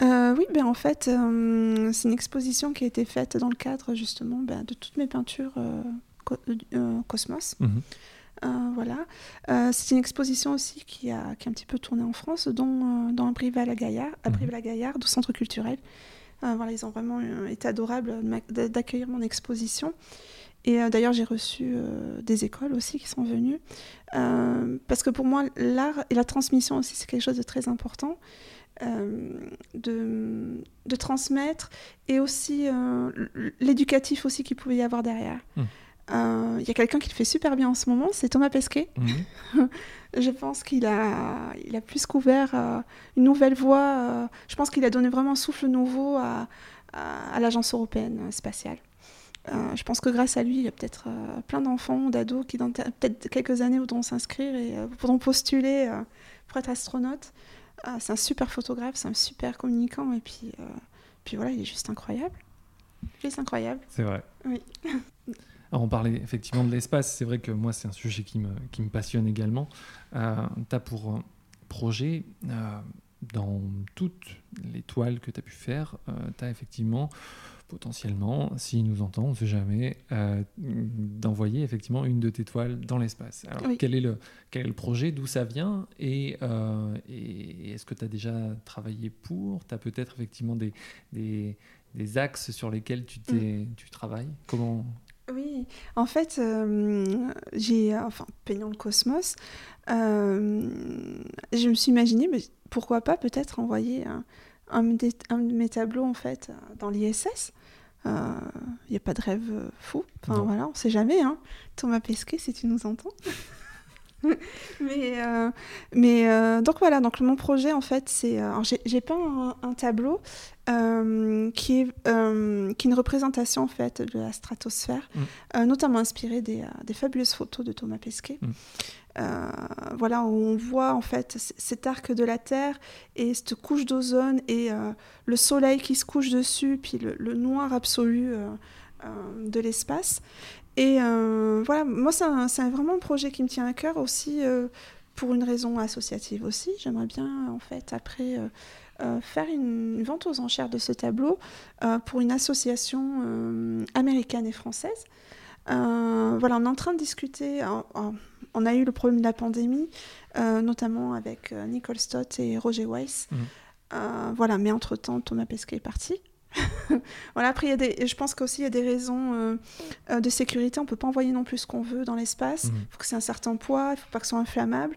Oui, ben en fait, c'est une exposition qui a été faite dans le cadre justement ben, de toutes mes peintures Cosmos. Mhm. Voilà. Euh, c'est une exposition aussi qui a, qui a un petit peu tourné en France, dont euh, dans Brive la Gaillard, à la Gaillarde, au centre culturel. voilà, ils ont vraiment été adorables d'accueillir mon exposition. Et d'ailleurs, j'ai reçu des écoles aussi qui sont venues. parce que pour moi, l'art et la transmission aussi, c'est quelque chose de très important. de, de, transmettre et aussi l'éducatif aussi qu'il pouvait y avoir derrière. Mmh. Il euh, y a quelqu'un qui le fait super bien en ce moment, c'est Thomas Pesquet. Mhm. je pense qu'il a, il a plus couvert euh, une nouvelle voie. Euh, je pense qu'il a donné vraiment un souffle nouveau à, à, l'agence européenne spatiale. je pense que grâce à lui, il y a peut-être plein d'enfants, d'ados qui, dans peut-être quelques années, voudront s'inscrire et voudront postuler pour être astronaute. c'est un super photographe, c'est un super communicant, et puis, puis voilà, il est juste incroyable. Juste incroyable. C'est vrai. Oui. Alors on parlait effectivement de l'espace, c'est vrai que moi c'est un sujet qui me, qui me passionne également. Euh, tu as pour projet, euh, dans toutes les toiles que tu as pu faire, euh, tu as effectivement potentiellement, s'il nous entend, on ne sait jamais, euh, d'envoyer effectivement une de tes toiles dans l'espace. Alors quel, est le, quel est le projet, d'où ça vient? Et, et est-ce que tu as déjà travaillé pour? Tu as peut-être effectivement des, des, des, axes sur lesquels tu, mm. tu travailles? Comment oui, en fait, euh, j'ai, enfin, peignant le cosmos, euh, je me suis imaginé, mais pourquoi pas peut-être envoyer un, de mes tableaux en fait dans l'ISS. Il n'y a pas de rêve fou. Enfin voilà, on ne sait jamais. Hein. Thomas Pesquet, si tu nous entends. mais euh, mais euh, donc voilà, donc mon projet en fait, c'est. Euh, j'ai peint un, tableau qui, est, qui est une représentation en fait de la stratosphère, mm. notamment inspiré des, des, fabuleuses photos de Thomas Pesquet. Mm. voilà, où on voit en fait cet arc de la Terre et cette couche d'ozone et le soleil qui se couche dessus, puis le, le noir absolu de l'espace. Et euh, voilà, moi, c'est vraiment un projet qui me tient à cœur aussi euh, pour une raison associative aussi. J'aimerais bien, en fait, après, euh, faire une, vente aux enchères de ce tableau pour une association américaine et française. voilà, on est en train de discuter. on a eu le problème de la pandémie, notamment avec Nicole Stott et Roger Weiss. Mmh. voilà, mais entre-temps, Thomas Pesquet est parti. voilà, après, y a des, je pense qu'aussi il y a des raisons euh, euh, de sécurité. On ne peut pas envoyer non plus ce qu'on veut dans l'espace. Il mhm. faut que c'est un certain poids, il ne faut pas que ce soit inflammable.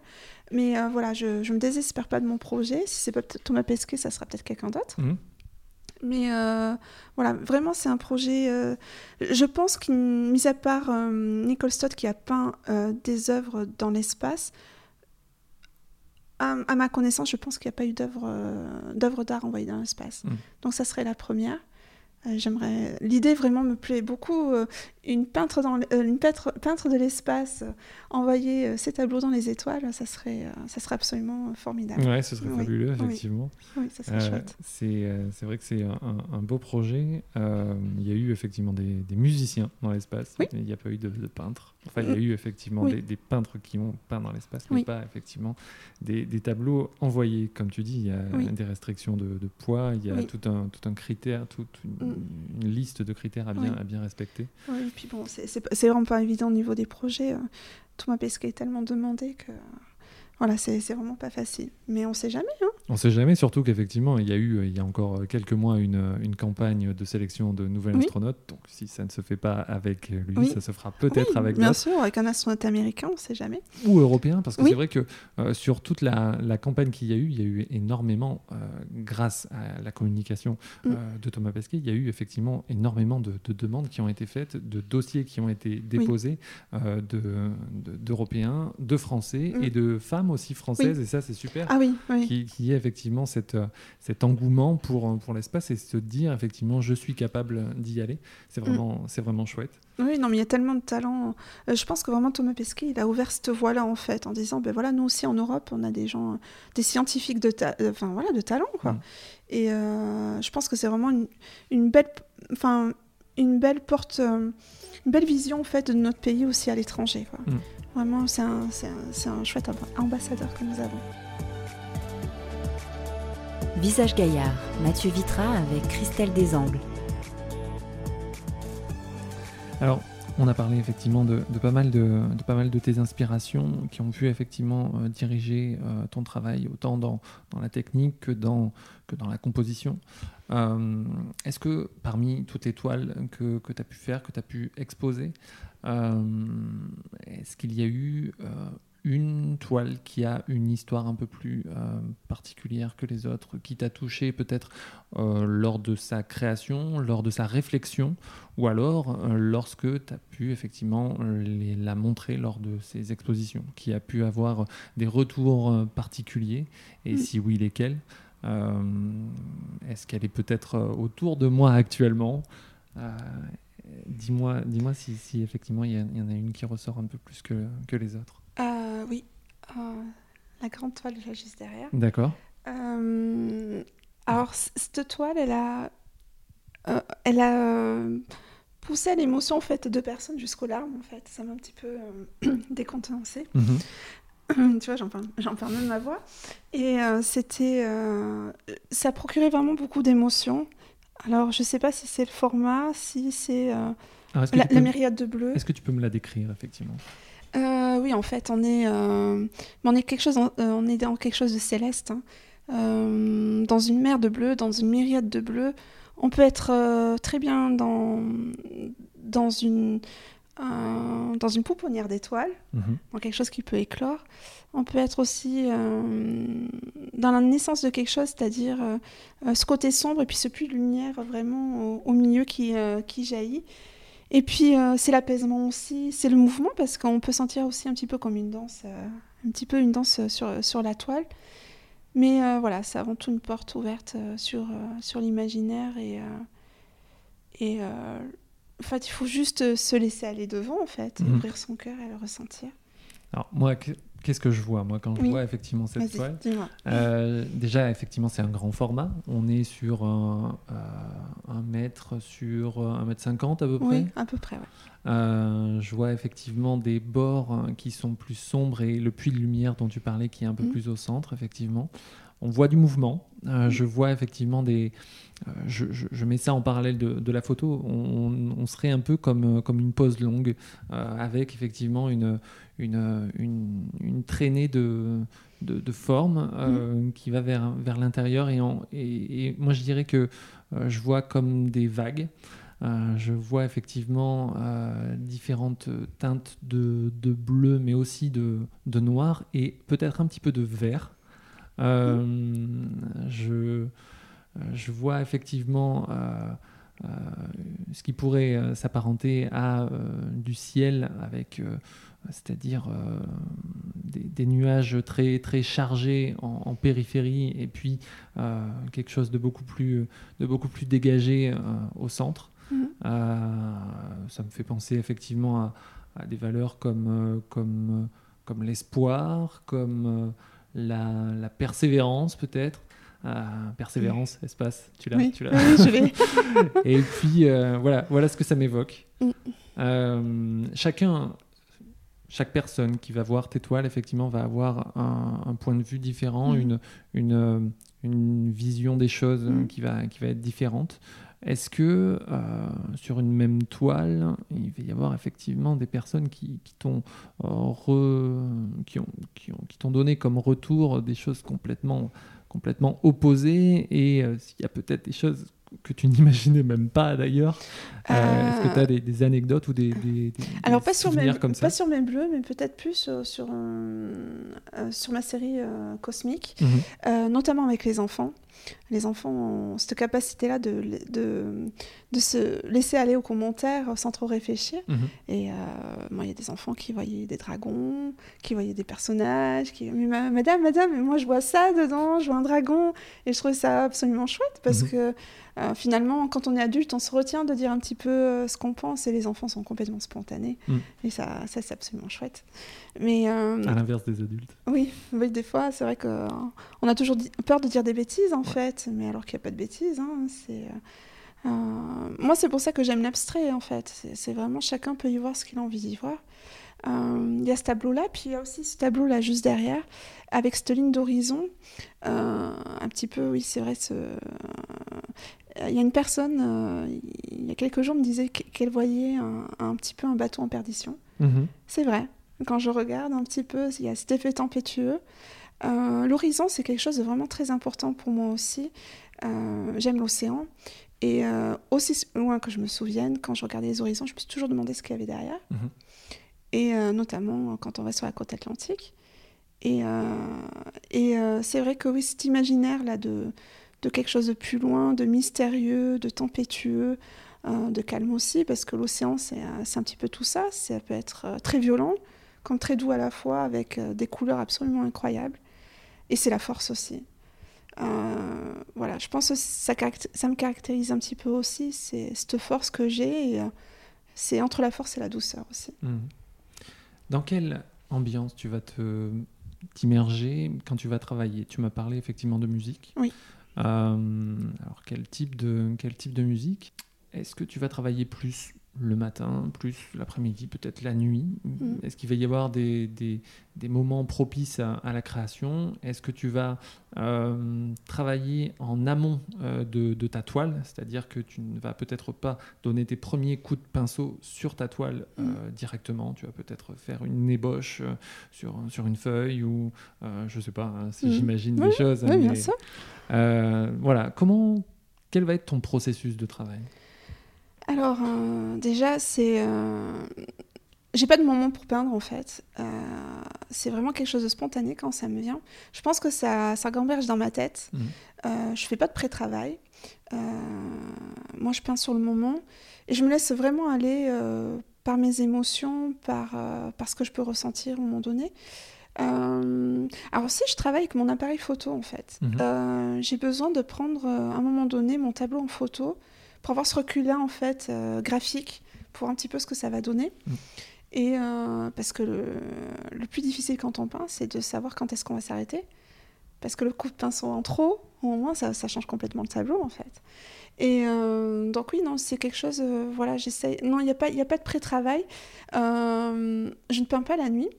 Mais euh, voilà, je ne me désespère pas de mon projet. Si c'est pas Thomas Pesquet, ça sera peut-être quelqu'un d'autre. Mhm. Mais euh, voilà, vraiment, c'est un projet. euh, je pense qu'il, mis à part euh, Nicole Stott qui a peint des œuvres dans l'espace, à, à ma connaissance, je pense qu'il n'y a pas eu d'œuvre euh, d'art envoyée dans l'espace. Mm. Donc, ça serait la première. Euh, J'aimerais. L'idée vraiment me plaît beaucoup. euh, une peintre dans l- une peintre, peintre de l'espace envoyer ses tableaux dans les étoiles, ça serait ça serait absolument formidable. Ouais, ce serait Oui, fabuleux, oui. effectivement. Oui, ça serait chouette. c'est vrai que c'est un, beau projet. Il y a eu effectivement des, des musiciens dans l'espace, Oui. mais il n'y a pas eu de, de peintres. Enfin, il y a eu effectivement Oui. des, des peintres qui ont peint dans l'espace, mais Oui. pas effectivement des, des tableaux envoyés. Comme tu dis, il y a Oui. des restrictions de, de poids, il y a tout, un, tout un critère, toute une, Mm. une liste de critères à bien, à bien respecter. Oui, et puis bon, c'est- vraiment pas évident au niveau des projets. euh, Thomas Pesquet est tellement demandé que voilà, c'est c'est vraiment pas facile. Mais on sait jamais. Hein. On ne sait jamais, surtout qu'effectivement, il y a eu, il y a encore quelques mois, une, une campagne de sélection de nouvelles Oui. astronautes. Donc, si ça ne se fait pas avec lui, Oui. ça se fera peut-être Oui, avec bien sûr, avec un astronaute américain, on sait jamais. ou européen, parce que c'est vrai que euh, sur toute la, la campagne qu'il y a eu, il y a eu énormément, euh, grâce à la communication Mm. euh, de Thomas Pesquet, il y a eu effectivement énormément de, de demandes qui ont été faites, de dossiers qui ont été déposés de- de- d'Européens, de, Français Mm. et de femmes aussi françaises, et ça c'est super. Ah oui, oui. Qui, qui y ait effectivement cette, euh, cet engouement pour, pour l'espace et se dire effectivement je suis capable d'y aller, c'est Mm. vraiment, c'est vraiment chouette. Oui, non, mais il y a tellement de talent. Euh, je pense que vraiment Thomas Pesquet, il a ouvert cette voie-là en fait, en disant, ben voilà, nous aussi en Europe, on a des gens, des scientifiques de, ta- euh, enfin voilà, de talent, quoi. Mm. Et euh, je pense que c'est vraiment une, une belle, enfin une belle porte, euh, une belle vision en fait de notre pays aussi à l'étranger. Vraiment, c'est un, c'est un, c'est un chouette amb- ambassadeur que nous avons. Visage Gaillard, Mathieu Vitra avec Christelle Desangles. Alors, on a parlé effectivement de, de pas, mal de, de pas mal de tes inspirations qui ont pu effectivement euh, diriger euh, ton travail autant dans, dans la technique que dans, que dans la composition. Euh, Est-ce que parmi toutes les toiles que, que tu as pu faire, que tu as pu exposer, euh, est-ce qu'il y a eu euh, une toile qui a une histoire un peu plus euh, particulière que les autres, qui t'a touché peut-être lors de sa création, lors de sa réflexion, ou alors lorsque tu as pu effectivement les- la montrer lors de ces expositions, qui a pu avoir des retours particuliers, et Mm. si oui, lesquels Est-ce qu'elle est peut-être euh, autour de moi actuellement? Euh, Dis-moi dis si, si effectivement il y, en a une qui ressort un peu plus que, que les autres. Euh, oui, Euh, la grande toile juste derrière. D'accord Euh, alors, cette toile, elle a, euh, elle a euh, poussé à l'émotion en fait deux personnes jusqu'aux larmes en fait. Ça m'a un petit peu euh, décontenancée. Mhm. tu vois, j'en j'en parle même ma voix. Et euh, c'était, euh, ça procurait vraiment beaucoup d'émotions. Alors, je sais pas si c'est le format, si c'est euh, la, peux myriade de bleu. Est-ce que tu peux me la décrire effectivement? Euh, oui, en fait, on est, euh, on est quelque chose, en- on est dans quelque chose de céleste, hein. Dans une mer de bleu, dans une myriade de bleu. On peut être très bien dans dans une dans une pouponnière d'étoiles, Mhm. dans quelque chose qui peut éclore. On peut être aussi euh, dans la naissance de quelque chose, c'est-à-dire euh, euh, ce côté sombre et puis ce puits de lumière vraiment au, au milieu qui, euh, qui jaillit. Et puis c'est l'apaisement aussi, c'est le mouvement parce qu'on peut sentir aussi un petit peu comme une danse, un petit peu une danse sur, sur la toile. Mais voilà, c'est avant tout une porte ouverte sur, sur l'imaginaire et, et en fait il faut juste se laisser aller devant en fait, Mhm. ouvrir son cœur et le ressentir. Alors moi, que- qu'est-ce que je vois? Moi quand je Oui. vois effectivement cette toile. Euh, déjà, effectivement, c'est un grand format. On est sur un, euh, un mètre sur euh, un mètre cinquante à peu près. Oui, à peu près, ouais. Euh, je vois effectivement des bords hein, qui sont plus sombres et le puits de lumière dont tu parlais qui est un peu Mhm. plus au centre, effectivement. On voit du mouvement. Euh, Je vois effectivement des. euh, je, je- je mets ça en parallèle de, de la photo. On, on serait un peu comme, euh, comme une pause longue euh, avec effectivement une, une, une, une traînée de, de, de forme euh, qui va vers, vers l'intérieur. Et, en- et, et moi, je dirais que je vois comme des vagues. Je vois effectivement différentes teintes de, de bleu, mais aussi de, de noir et peut-être un petit peu de vert. Euh, je, je vois effectivement ce qui pourrait s'apparenter à du ciel avec c'est-à-dire des, nuages très, très chargés en, périphérie et puis quelque chose de beaucoup plus, de beaucoup plus dégagé au centre. Mhm. ça me fait penser effectivement à, des valeurs comme, comme, comme l'espoir, comme la, persévérance peut-être. Euh, persévérance, espace, tu l'as, oui. tu l'as. Oui, je l'ai. et puis euh, voilà, voilà ce que ça m'évoque. Mm. Euh, chacun, chaque personne qui va voir tes toiles, effectivement, va avoir un, point de vue différent, mm. une, une, une, vision des choses mm. qui, va, qui va être différente. Est-ce que euh, sur une même toile, il va y avoir effectivement des personnes qui, qui t'ont euh, qui ont, qui, ont, qui donné comme retour des choses complètement, complètement opposées et euh, s'il y a peut-être des choses que tu n'imaginais même pas d'ailleurs. Est-ce que tu as des, anecdotes ou des, des, Alors pas sur, mes, comme ça pas sur mes bleus, mais peut-être plus sur, sur, sur ma série Cosmique, mhm. notamment avec les enfants les enfants ont cette capacité-là de, de, de, se laisser aller aux commentaires sans trop réfléchir. Mhm. Et euh, moi, il y a des enfants qui voyaient des dragons, qui voyaient des personnages, qui mais madame, madame, moi je vois ça dedans, je vois un dragon, et je trouve ça absolument chouette parce mhm. que euh, finalement, quand on est adulte, on se retient de dire un petit peu euh, ce qu'on pense, et les enfants sont complètement spontanés, mhm. et ça, ça c'est absolument chouette. Mais à l'inverse des adultes. Oui, oui, des fois, c'est vrai qu'on a toujours peur de dire des bêtises en mais alors qu'il n'y a pas de bêtises, hein, c'est euh, moi, c'est pour ça que j'aime l'abstrait, en fait. C'est vraiment chacun peut y voir ce qu'il a envie d'y voir. Euh, il y a ce tableau-là, puis il y a aussi ce tableau-là juste derrière, avec cette ligne d'horizon. Euh, un petit peu, oui, c'est vrai, ce... il y a une personne, il y a quelques jours, me disait qu'elle voyait un, petit peu un bateau en perdition. Mhm. C'est vrai. Quand je regarde un petit peu, il y a cet effet tempétueux. L'horizon, c'est quelque chose de vraiment très important pour moi aussi. J'aime l'océan. Et euh, aussi loin que je me souvienne, quand je regardais les horizons, je me suis toujours demandé ce qu'il y avait derrière. Mhm. Et euh, notamment quand on va sur la côte atlantique. Et, euh, et c'est vrai que oui, cet imaginaire-là de, de quelque chose de plus loin, de mystérieux, de tempétueux, de calme aussi, parce que l'océan, c'est un petit peu tout ça. Ça peut être très violent, comme très doux à la fois, avec des couleurs absolument incroyables. Et c'est la force aussi. Euh, voilà, je pense que ça, ça, me caractérise un petit peu aussi, c'est cette force que j'ai, euh, c'est entre la force et la douceur aussi. Mmh. Dans quelle ambiance tu vas te t'immerger quand tu vas travailler? Tu m'as parlé effectivement de musique. Oui. Euh, alors quel type de quel type de musique? Est-ce que tu vas travailler plus le matin, plus l'après-midi, peut-être la nuit mm. Est-ce qu'il va y avoir des, des, des moments propices à, la création? Est-ce que tu vas euh, travailler en amont euh, de, de, ta toile? C'est-à-dire que tu ne vas peut-être pas donner tes premiers coups de pinceau sur ta toile euh, mm. directement. Tu vas peut-être faire une ébauche sur, sur une feuille ou je ne sais pas hein, si mm. j'imagine des choses. Oui, bien sûr. voilà, comment, quel va être ton processus de travail? Alors, euh, déjà, c'est. Euh, j'ai pas de moment pour peindre en fait. Euh, c'est vraiment quelque chose de spontané quand ça me vient. Je pense que ça, ça gamberge dans ma tête. Mmh. je fais pas de pré-travail. moi, je peins sur le moment et je me laisse vraiment aller par mes émotions, par, par ce que je peux ressentir au moment donné. alors si je travaille avec mon appareil photo en fait, mmh. j'ai besoin de prendre à un moment donné mon tableau en photo pour avoir ce recul-là, en fait, euh, graphique, pour un petit peu ce que ça va donner. Mm. Et euh, parce que le, plus difficile quand on peint, c'est de savoir quand est-ce qu'on va s'arrêter. Parce que le coup de pinceau en trop, au moins, ça, ça change complètement le tableau, en fait. Et euh, donc oui, non, c'est quelque chose, voilà, j'essaye. Non, il n'y a, pas, a pas de pré-travail. je ne peins pas la nuit.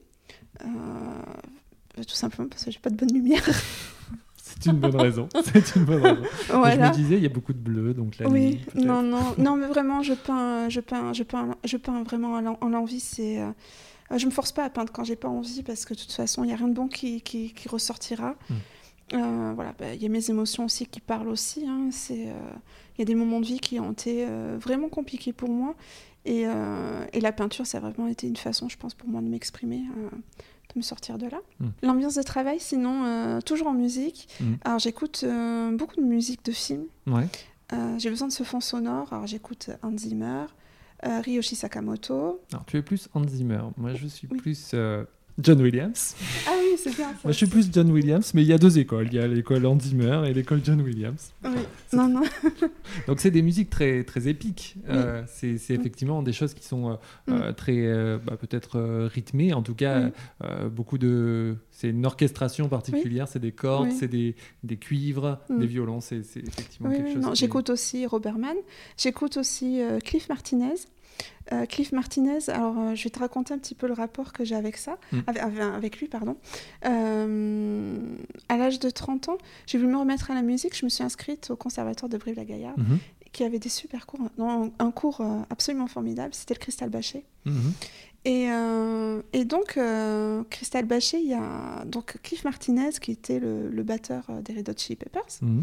tout simplement parce que j'ai pas de bonne lumière. C'est une bonne raison. C'est une bonne raison. Je me disais, il y a beaucoup de bleu, donc la oui, non, non, non, mais vraiment, je peins, je peins, je peins, je peins vraiment en l'envie. C'est, euh, je me force pas à peindre quand j'ai pas envie, parce que de toute façon, il y a rien de bon qui, qui, qui ressortira. Hmm. Euh, voilà, bah, il y a mes émotions aussi qui parlent aussi. Hein. C'est, euh, il y a des moments de vie qui ont été vraiment compliqués pour moi, et, et, la peinture, ça a vraiment été une façon, je pense, pour moi de m'exprimer de me sortir de là. Mm. L'ambiance de travail, sinon, euh, toujours en musique. Mm. Alors j'écoute euh, beaucoup de musique de films. Ouais. Euh, j'ai besoin de ce fond sonore. Alors j'écoute Hans Zimmer, Ryoshi Sakamoto. Alors, tu es plus Hans Zimmer. Moi, je suis Oui. plus John Williams. Ah oui, c'est bien ça. Moi, je suis plus John Williams, mais il y a deux écoles. Il y a l'école Hans Zimmer et l'école John Williams. Oui. Non, non. Donc, c'est des musiques très, très épiques. Euh, c'est Oui. effectivement des choses qui sont euh, Mm. euh, très, euh, bah, peut-être rythmées. En tout cas, Oui. beaucoup de. C'est une orchestration particulière. C'est des cordes, Oui. c'est des, des cuivres, Mm. des violons. C'est effectivement Oui, quelque oui, chose. j'écoute aussi Robert Mann. J'écoute aussi Cliff Martinez. Euh, Cliff Martinez, alors euh, je vais te raconter un petit peu le rapport que j'ai avec ça, Mm. avec, lui, pardon. Euh, à l'âge de 30 ans, j'ai voulu me remettre à la musique. Je me suis inscrite au conservatoire de Brive-la-Gaillarde, Mhm. qui avait des super cours, non, un cours absolument formidable. C'était le Cristal Bachet. Mhm. Et, et donc, Cristal Bachet, il y a donc Cliff Martinez, qui était le, le batteur des Red Hot Chili Peppers Mhm. euh,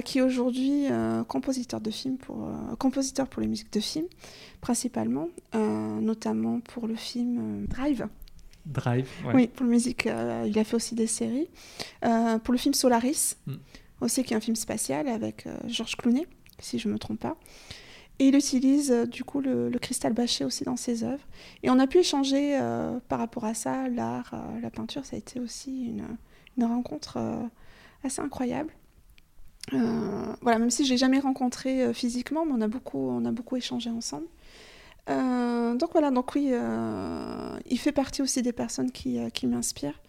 qui est aujourd'hui euh, compositeur de films pour euh, compositeur pour les musiques de films principalement euh, notamment pour le film euh, Drive Drive. ouais. oui pour la musique euh, il a fait aussi des séries Euh, pour le film Solaris Mm. aussi qui est un film spatial avec euh, George Clooney si je me trompe pas et il utilise euh, du coup le, le cristal bâché aussi dans ses œuvres et on a pu échanger euh, par rapport à ça l'art euh, la peinture ça a été aussi une, une rencontre euh, assez incroyable euh, voilà, même si je l'ai jamais rencontré euh, physiquement, mais on a beaucoup, on a beaucoup échangé ensemble. Euh, donc voilà, donc oui, il fait partie aussi des personnes qui, qui m'inspirent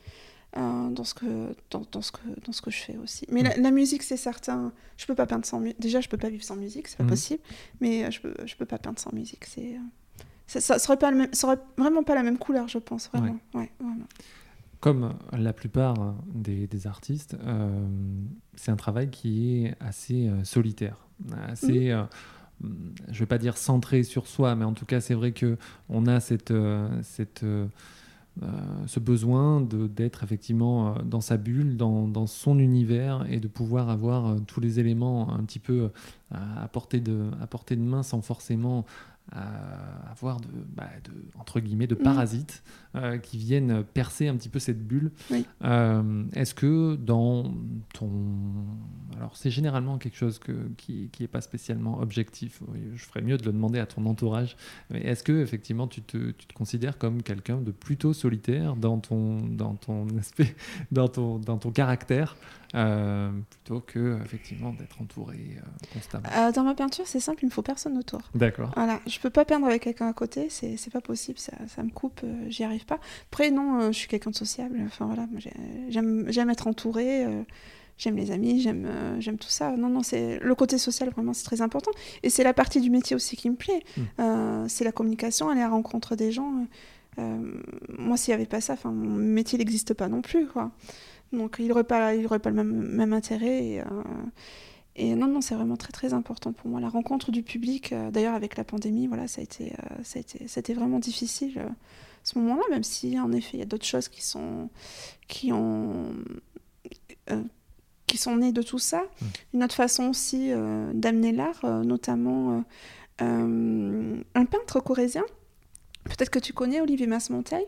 dans, ce que, dans, dans ce que, dans ce que je fais aussi. Mais la, la musique, c'est certain, je peux pas peindre sans musique. Déjà, je peux pas vivre sans musique, c'est pas Mhm. possible, mais je peux, je peux pas peindre sans musique. C'est, ça, ça serait pas le même, ça aurait vraiment pas la même couleur, je pense, vraiment. Ouais, vraiment. Comme la plupart des, des artistes, euh, c'est un travail qui est assez euh, solitaire, assez, euh, je vais pas dire centré sur soi, mais en tout cas c'est vrai que on a cette, euh, cette, ce besoin d'être effectivement dans sa bulle, dans, dans son univers et de pouvoir avoir tous les éléments un petit peu à portée de, à portée de main sans forcément euh, avoir de, bah, de, entre guillemets, de Mhm. parasites euh, qui viennent percer un petit peu cette bulle. Oui. Euh, Est-ce que dans ton... Alors c'est généralement quelque chose que, qui n'est pas spécialement objectif. Je ferais mieux de le demander à ton entourage. Mais est-ce que effectivement tu te, tu te considères comme quelqu'un de plutôt solitaire dans ton, dans ton aspect, dans ton, dans ton caractère, euh, plutôt que effectivement d'être entouré euh, constamment Euh, dans ma peinture, c'est simple, il me faut personne autour. D'accord. Voilà, je peux pas peindre avec quelqu'un à côté, c'est c'est pas possible, ça, ça me coupe, j'y arrive pas. Après, non, je suis quelqu'un de sociable, enfin voilà, j'aime j'aime être entourée, euh, j'aime les amis, j'aime j'aime tout ça. Non, non, c'est le côté social, vraiment, c'est très important. Et c'est la partie du métier aussi qui me plaît. Mm. Euh, c'est la communication, aller à la rencontre des gens. Moi, s'il y avait pas ça, enfin, mon métier n'existe pas non plus, quoi. Donc, il aurait pas, il aurait pas le même, même intérêt. Et, euh, et non, non, c'est vraiment très très important pour moi. La rencontre du public, euh, d'ailleurs avec la pandémie, voilà, ça a été, euh, ça a été, c'était vraiment difficile euh, ce moment-là, même si en effet il y a d'autres choses qui sont, qui ont, qui sont nées de tout ça. Mm. Une autre façon aussi d'amener l'art, notamment un peintre corésien. Peut-être que tu connais Olivier Masmonteil.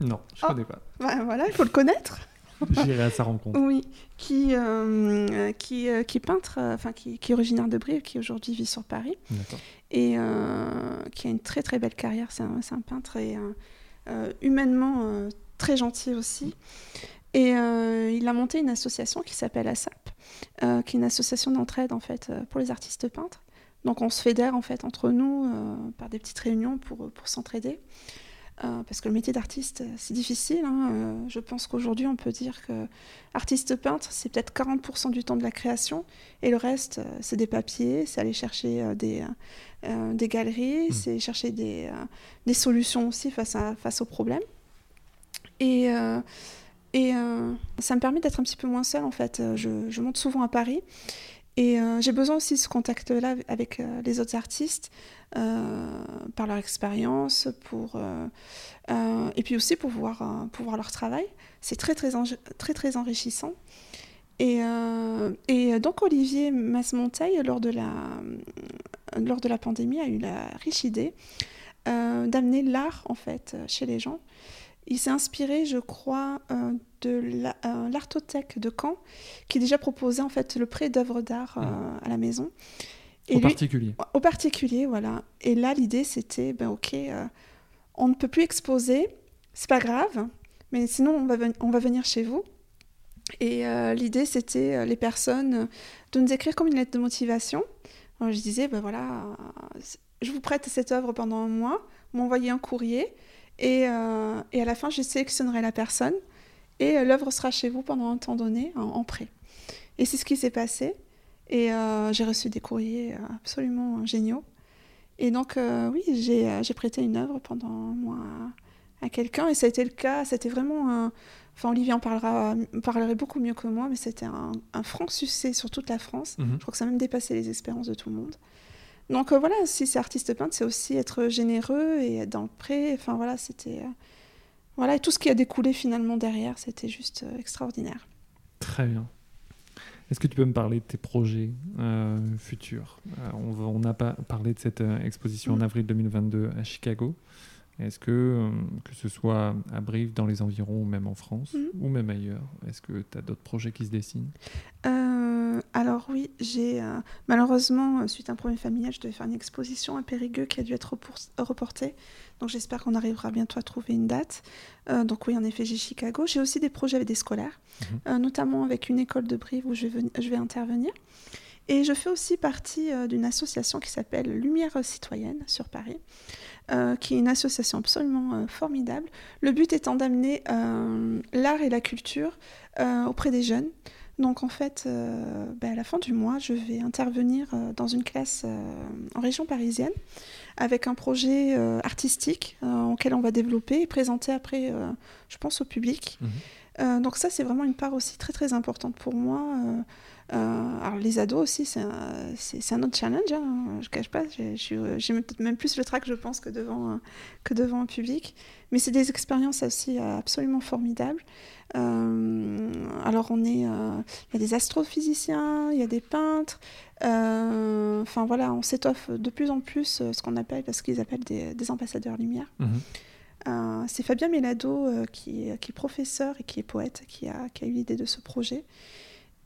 Non, je Oh. connais pas. Bah, voilà, il faut le connaître. J'irai à sa rencontre. Oui, qui, euh, euh, qui, euh, qui est peintre, euh, enfin qui, qui est originaire de Brive, qui aujourd'hui vit sur Paris et qui a une très très belle carrière. C'est un, peintre et humainement très gentil aussi. Et euh, il a monté une association qui s'appelle ASAP, euh, qui est une association d'entraide en fait pour les artistes peintres. Donc on se fédère en fait entre nous euh, par des petites réunions pour, pour s'entraider. Euh, parce que le métier d'artiste, euh, c'est difficile. hein. Euh, je pense qu'aujourd'hui, on peut dire que artiste peintre, c'est peut-être 40% du temps de la création, et le reste, c'est des papiers, c'est aller chercher des, euh, des galeries, Mm. c'est chercher des, des solutions aussi face, à, face aux problèmes. Et, et ça me permet d'être un petit peu moins seule, en fait. Je, je monte souvent à Paris, et euh, j'ai besoin aussi de ce contact-là avec euh, les autres artistes, euh, par leur expérience, pour, et puis aussi pour voir, leur travail. C'est très très, très, très enrichissant. Et, donc Olivier Masmonteil, lors de, la, lors de la pandémie, a eu la riche idée d'amener l'art en fait chez les gens. il s'est inspiré, je crois, de l'Artothèque de Caen, qui déjà proposait en fait le prêt d'œuvres d'art Mmh. à la maison. Au particulier. Au particulier, voilà. Et là, l'idée, c'était, ben ok, euh, on ne peut plus exposer, c'est pas grave, mais sinon, on va, on va venir chez vous. Et euh, l'idée, c'était euh, les personnes euh, de nous écrire comme une lettre de motivation. Alors, je disais, ben voilà, euh, je vous prête cette œuvre pendant un mois, m'envoyer un courrier, et, euh, et à la fin, je sélectionnerai la personne, et euh, l'œuvre sera chez vous pendant un temps donné, en, en prêt. Et c'est ce qui s'est passé. Et euh, j'ai reçu des courriers euh, absolument géniaux. Et donc, euh, oui, j'ai prêté une œuvre pendant un mois à, à quelqu'un. Et ça a été le cas. C'était vraiment un. Enfin, Olivier en parlera, parlerait beaucoup mieux que moi, mais c'était un, un franc succès sur toute la France. Mhm. Je crois que ça a même dépassé les espérances de tout le monde. Donc euh, voilà, si c'est artiste peintre, c'est aussi être généreux et être dans le prêt. Enfin voilà, c'était. Voilà, et tout ce qui a découlé finalement derrière, c'était juste euh, extraordinaire. Très bien. Est-ce que tu peux me parler de tes projets euh, futurs? Euh, on, va- on a pas parlé de cette exposition en Mm. avril 2022 à Chicago. Est-ce que, euh, que ce soit à Brive, dans les environs, ou même en France, Mm. ou même ailleurs, est-ce que tu as d'autres projets qui se dessinent? Euh, alors oui, j'ai euh, malheureusement suite à un problème familial, je devais faire une exposition à Périgueux qui a dû être reportée. Donc j'espère qu'on arrivera bientôt à trouver une date. Euh, donc oui, en effet, j'ai Chicago. J'ai aussi des projets avec des scolaires, Mhm. notamment avec une école de Brive où je vais, veni- je vais intervenir. Et je fais aussi partie d'une association qui s'appelle Lumière citoyenne sur Paris, euh, qui est une association absolument euh, formidable. Le but étant d'amener euh, l'art et la culture auprès des jeunes. Donc en fait, ben, à la fin du mois, je vais intervenir dans une classe en région parisienne avec un projet artistique auquel on va développer et présenter après, je pense, au public. Mhm. Donc ça, c'est vraiment une part aussi très très importante pour moi. Euh, alors les ados aussi, c'est un, autre challenge, hein, je ne cache pas. J'ai je peut-être même plus le trac, je pense, que devant, euh, que devant un public. Mais c'est des expériences aussi euh, absolument formidables. Euh, alors on est, euh, il y a des astrophysiciens, il y a des peintres. Enfin voilà, on s'étoffe de plus en plus ce qu'on appelle, ce qu'ils appellent des, des ambassadeurs lumière. Mhm. Euh, c'est Fabien Mélado euh, qui, est- qui est professeur et qui est poète qui a, qui a eu l'idée de ce projet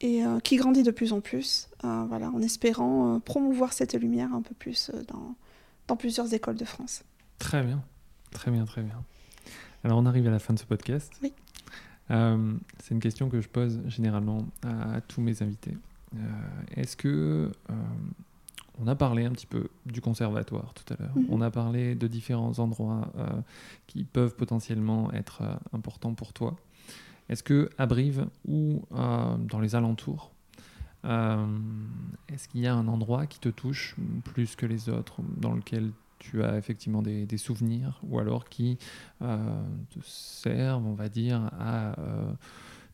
et euh, qui grandit de plus en plus, euh, voilà, en espérant euh, promouvoir cette lumière un peu plus dans, dans plusieurs écoles de France. Très bien, très bien, très bien. Alors on arrive à la fin de ce podcast. Oui. Euh, c'est une question que je pose généralement à, tous mes invités. Euh, Est-ce que euh, on a parlé un petit peu du conservatoire tout à l'heure. Mhm. On a parlé de différents endroits qui peuvent potentiellement être importants pour toi. Est-ce que à Brive ou euh, dans les alentours, euh, est-ce qu'il y a un endroit qui te touche plus que les autres, dans lequel tu as effectivement des, souvenirs, ou alors qui euh, te servent, on va dire, à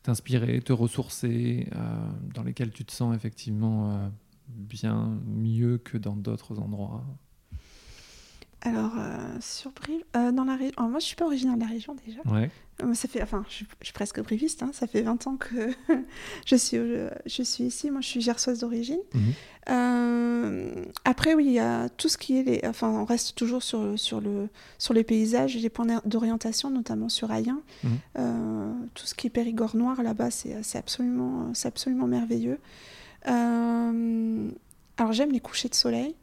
t'inspirer, te ressourcer, dans lesquels tu te sens effectivement bien mieux que dans d'autres endroits? Alors, euh, sur Brive, euh, dans la région, moi je suis pas originaire de la région déjà. Ouais. Euh, Ça fait, enfin, je, suis- je suis presque briviste, hein, ça fait 20 ans que je, suis, je suis ici. Moi, je suis gersoise d'origine. Mhm. Euh, après, oui, il y a tout ce qui est. Les, enfin, on reste toujours sur, sur, le, sur les paysages et les points d'orientation, notamment sur Ayen. Mhm. Tout ce qui est Périgord noir là-bas, c'est absolument, absolument merveilleux. Alors, j'aime les couchers de soleil.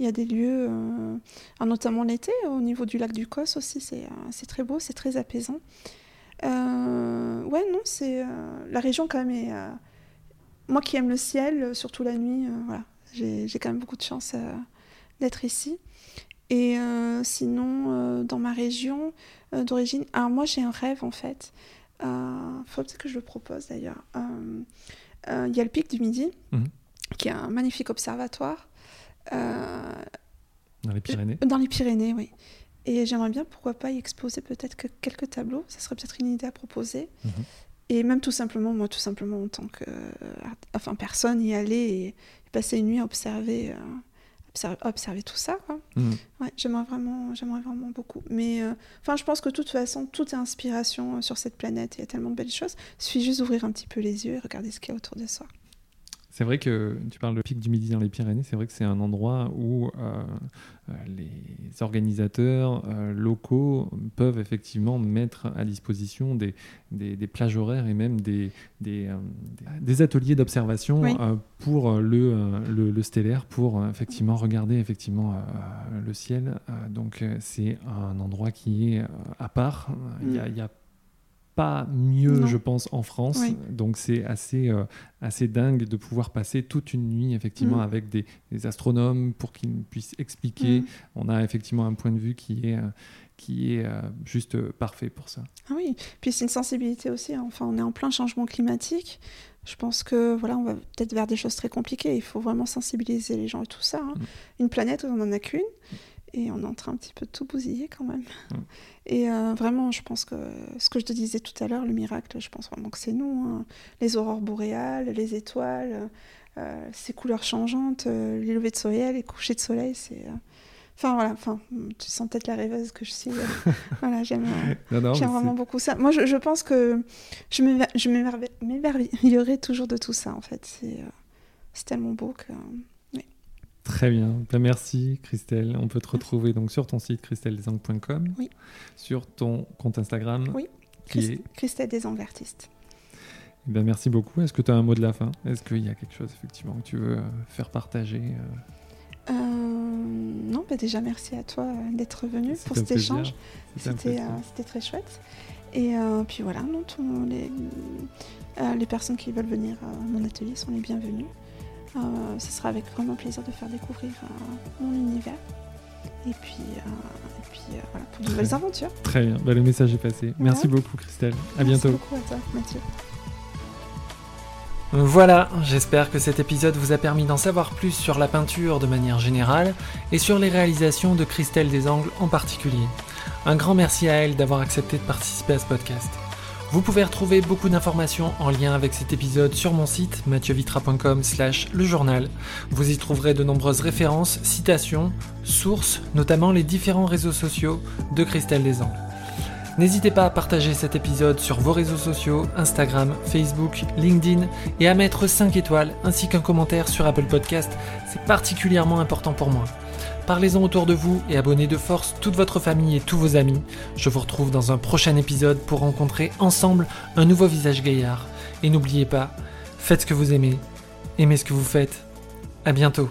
Il y a des lieux, euh, alors notamment l'été, au niveau du lac du Cos aussi, c'est euh, très beau, c'est très apaisant. Euh, ouais, non, c'est. la région, quand même, est. moi qui aime le ciel, surtout la nuit, voilà, j'ai quand même beaucoup de chance d'être ici. Et sinon, dans ma région d'origine, alors moi j'ai un rêve en fait. Il faut peut-être que je le propose d'ailleurs. Il y a le pic du Midi, Mhm. qui est un magnifique observatoire. Euh, Dans les Pyrénées dans les Pyrénées, oui. Et j'aimerais bien, pourquoi pas, y exposer peut-être que quelques tableaux. Ça serait peut-être une idée à proposer. Mhm. Et même tout simplement, moi, tout simplement, en tant que euh, enfin, personne, y aller et, et passer une nuit à observer, euh, observer, observer tout ça. quoi. Mhm. Ouais, j'aimerais vraiment, j'aimerais vraiment beaucoup. Mais euh, je pense que de toute façon, tout est inspiration euh, sur cette planète. Il y a tellement de belles choses. Il suffit juste d'ouvrir un petit peu les yeux et regarder ce qu'il y a autour de soi. C'est vrai que tu parles de pic du Midi dans les Pyrénées, c'est vrai que c'est un endroit où euh, euh, les organisateurs euh, locaux peuvent effectivement mettre à disposition des, des, plages horaires et même des, des, des ateliers d'observation pour le, le, stellaire, pour effectivement regarder effectivement le ciel. donc c'est un endroit qui est à part. Il y a, mm pas mieux, je pense, en France. Donc c'est assez, euh, assez dingue de pouvoir passer toute une nuit effectivement mm. avec des, astronomes pour qu'ils puissent expliquer. Mm. On a effectivement un point de vue qui est, euh, qui est euh, juste parfait pour ça. Ah oui, puis c'est une sensibilité aussi. Hein. Enfin, on est en plein changement climatique. Je pense que voilà, on va peut-être vers des choses très compliquées. Il faut vraiment sensibiliser les gens et tout ça. Hein. Mm. Une planète, on n'en a qu'une et on est en train un petit peu de tout bousiller quand même. Et euh, vraiment, je pense que ce que je te disais tout à l'heure, le miracle, je pense vraiment que c'est nous. Hein. Les aurores boréales, les étoiles, euh, ces couleurs changeantes, euh, les levées de soleil, les couchers de soleil, c'est. Enfin voilà, enfin, tu sens peut-être la rêveuse que je suis. voilà, j'aime vraiment beaucoup ça. Moi, je, je pense que je m'émerveillerai toujours de tout ça, en fait. C'est tellement beau que Très bien. Ben, merci Christelle. On peut te retrouver donc sur ton site christelledesangues.com, oui. sur ton compte Instagram. Oui, qui est... Christelle Desangues artiste. Eh ben, merci beaucoup. Est-ce que tu as un mot de la fin? Est-ce qu'il y a quelque chose effectivement que tu veux euh, faire partager euh? Euh, Non, bah déjà merci à toi d'être venu pour cet échange. C'était très chouette. Et puis voilà, non, les, les personnes qui veulent venir à mon atelier sont les bienvenues. Euh, ce sera avec vraiment plaisir de faire découvrir euh, mon univers. Et puis, euh, puis voilà, pour de nouvelles aventures. Très bien, bah, le message est passé. Merci beaucoup Christelle. À bientôt. Merci beaucoup à toi Mathieu. Voilà, j'espère que cet épisode vous a permis d'en savoir plus sur la peinture de manière générale et sur les réalisations de Christelle Desangles en particulier. Un grand merci à elle d'avoir accepté de participer à ce podcast. Vous pouvez retrouver beaucoup d'informations en lien avec cet épisode sur mon site mathieuVitra.com slash le journal. Vous y trouverez de nombreuses références, citations, sources, notamment les différents réseaux sociaux de Christelle Desangles. N'hésitez pas à partager cet épisode sur vos réseaux sociaux, Instagram, Facebook, LinkedIn et à mettre 5 étoiles ainsi qu'un commentaire sur Apple Podcast, c'est particulièrement important pour moi. Parlez-en autour de vous et abonnez de force toute votre famille et tous vos amis. Je vous retrouve dans un prochain épisode pour rencontrer ensemble un nouveau visage gaillard. Et n'oubliez pas, faites ce que vous aimez, aimez ce que vous faites. À bientôt.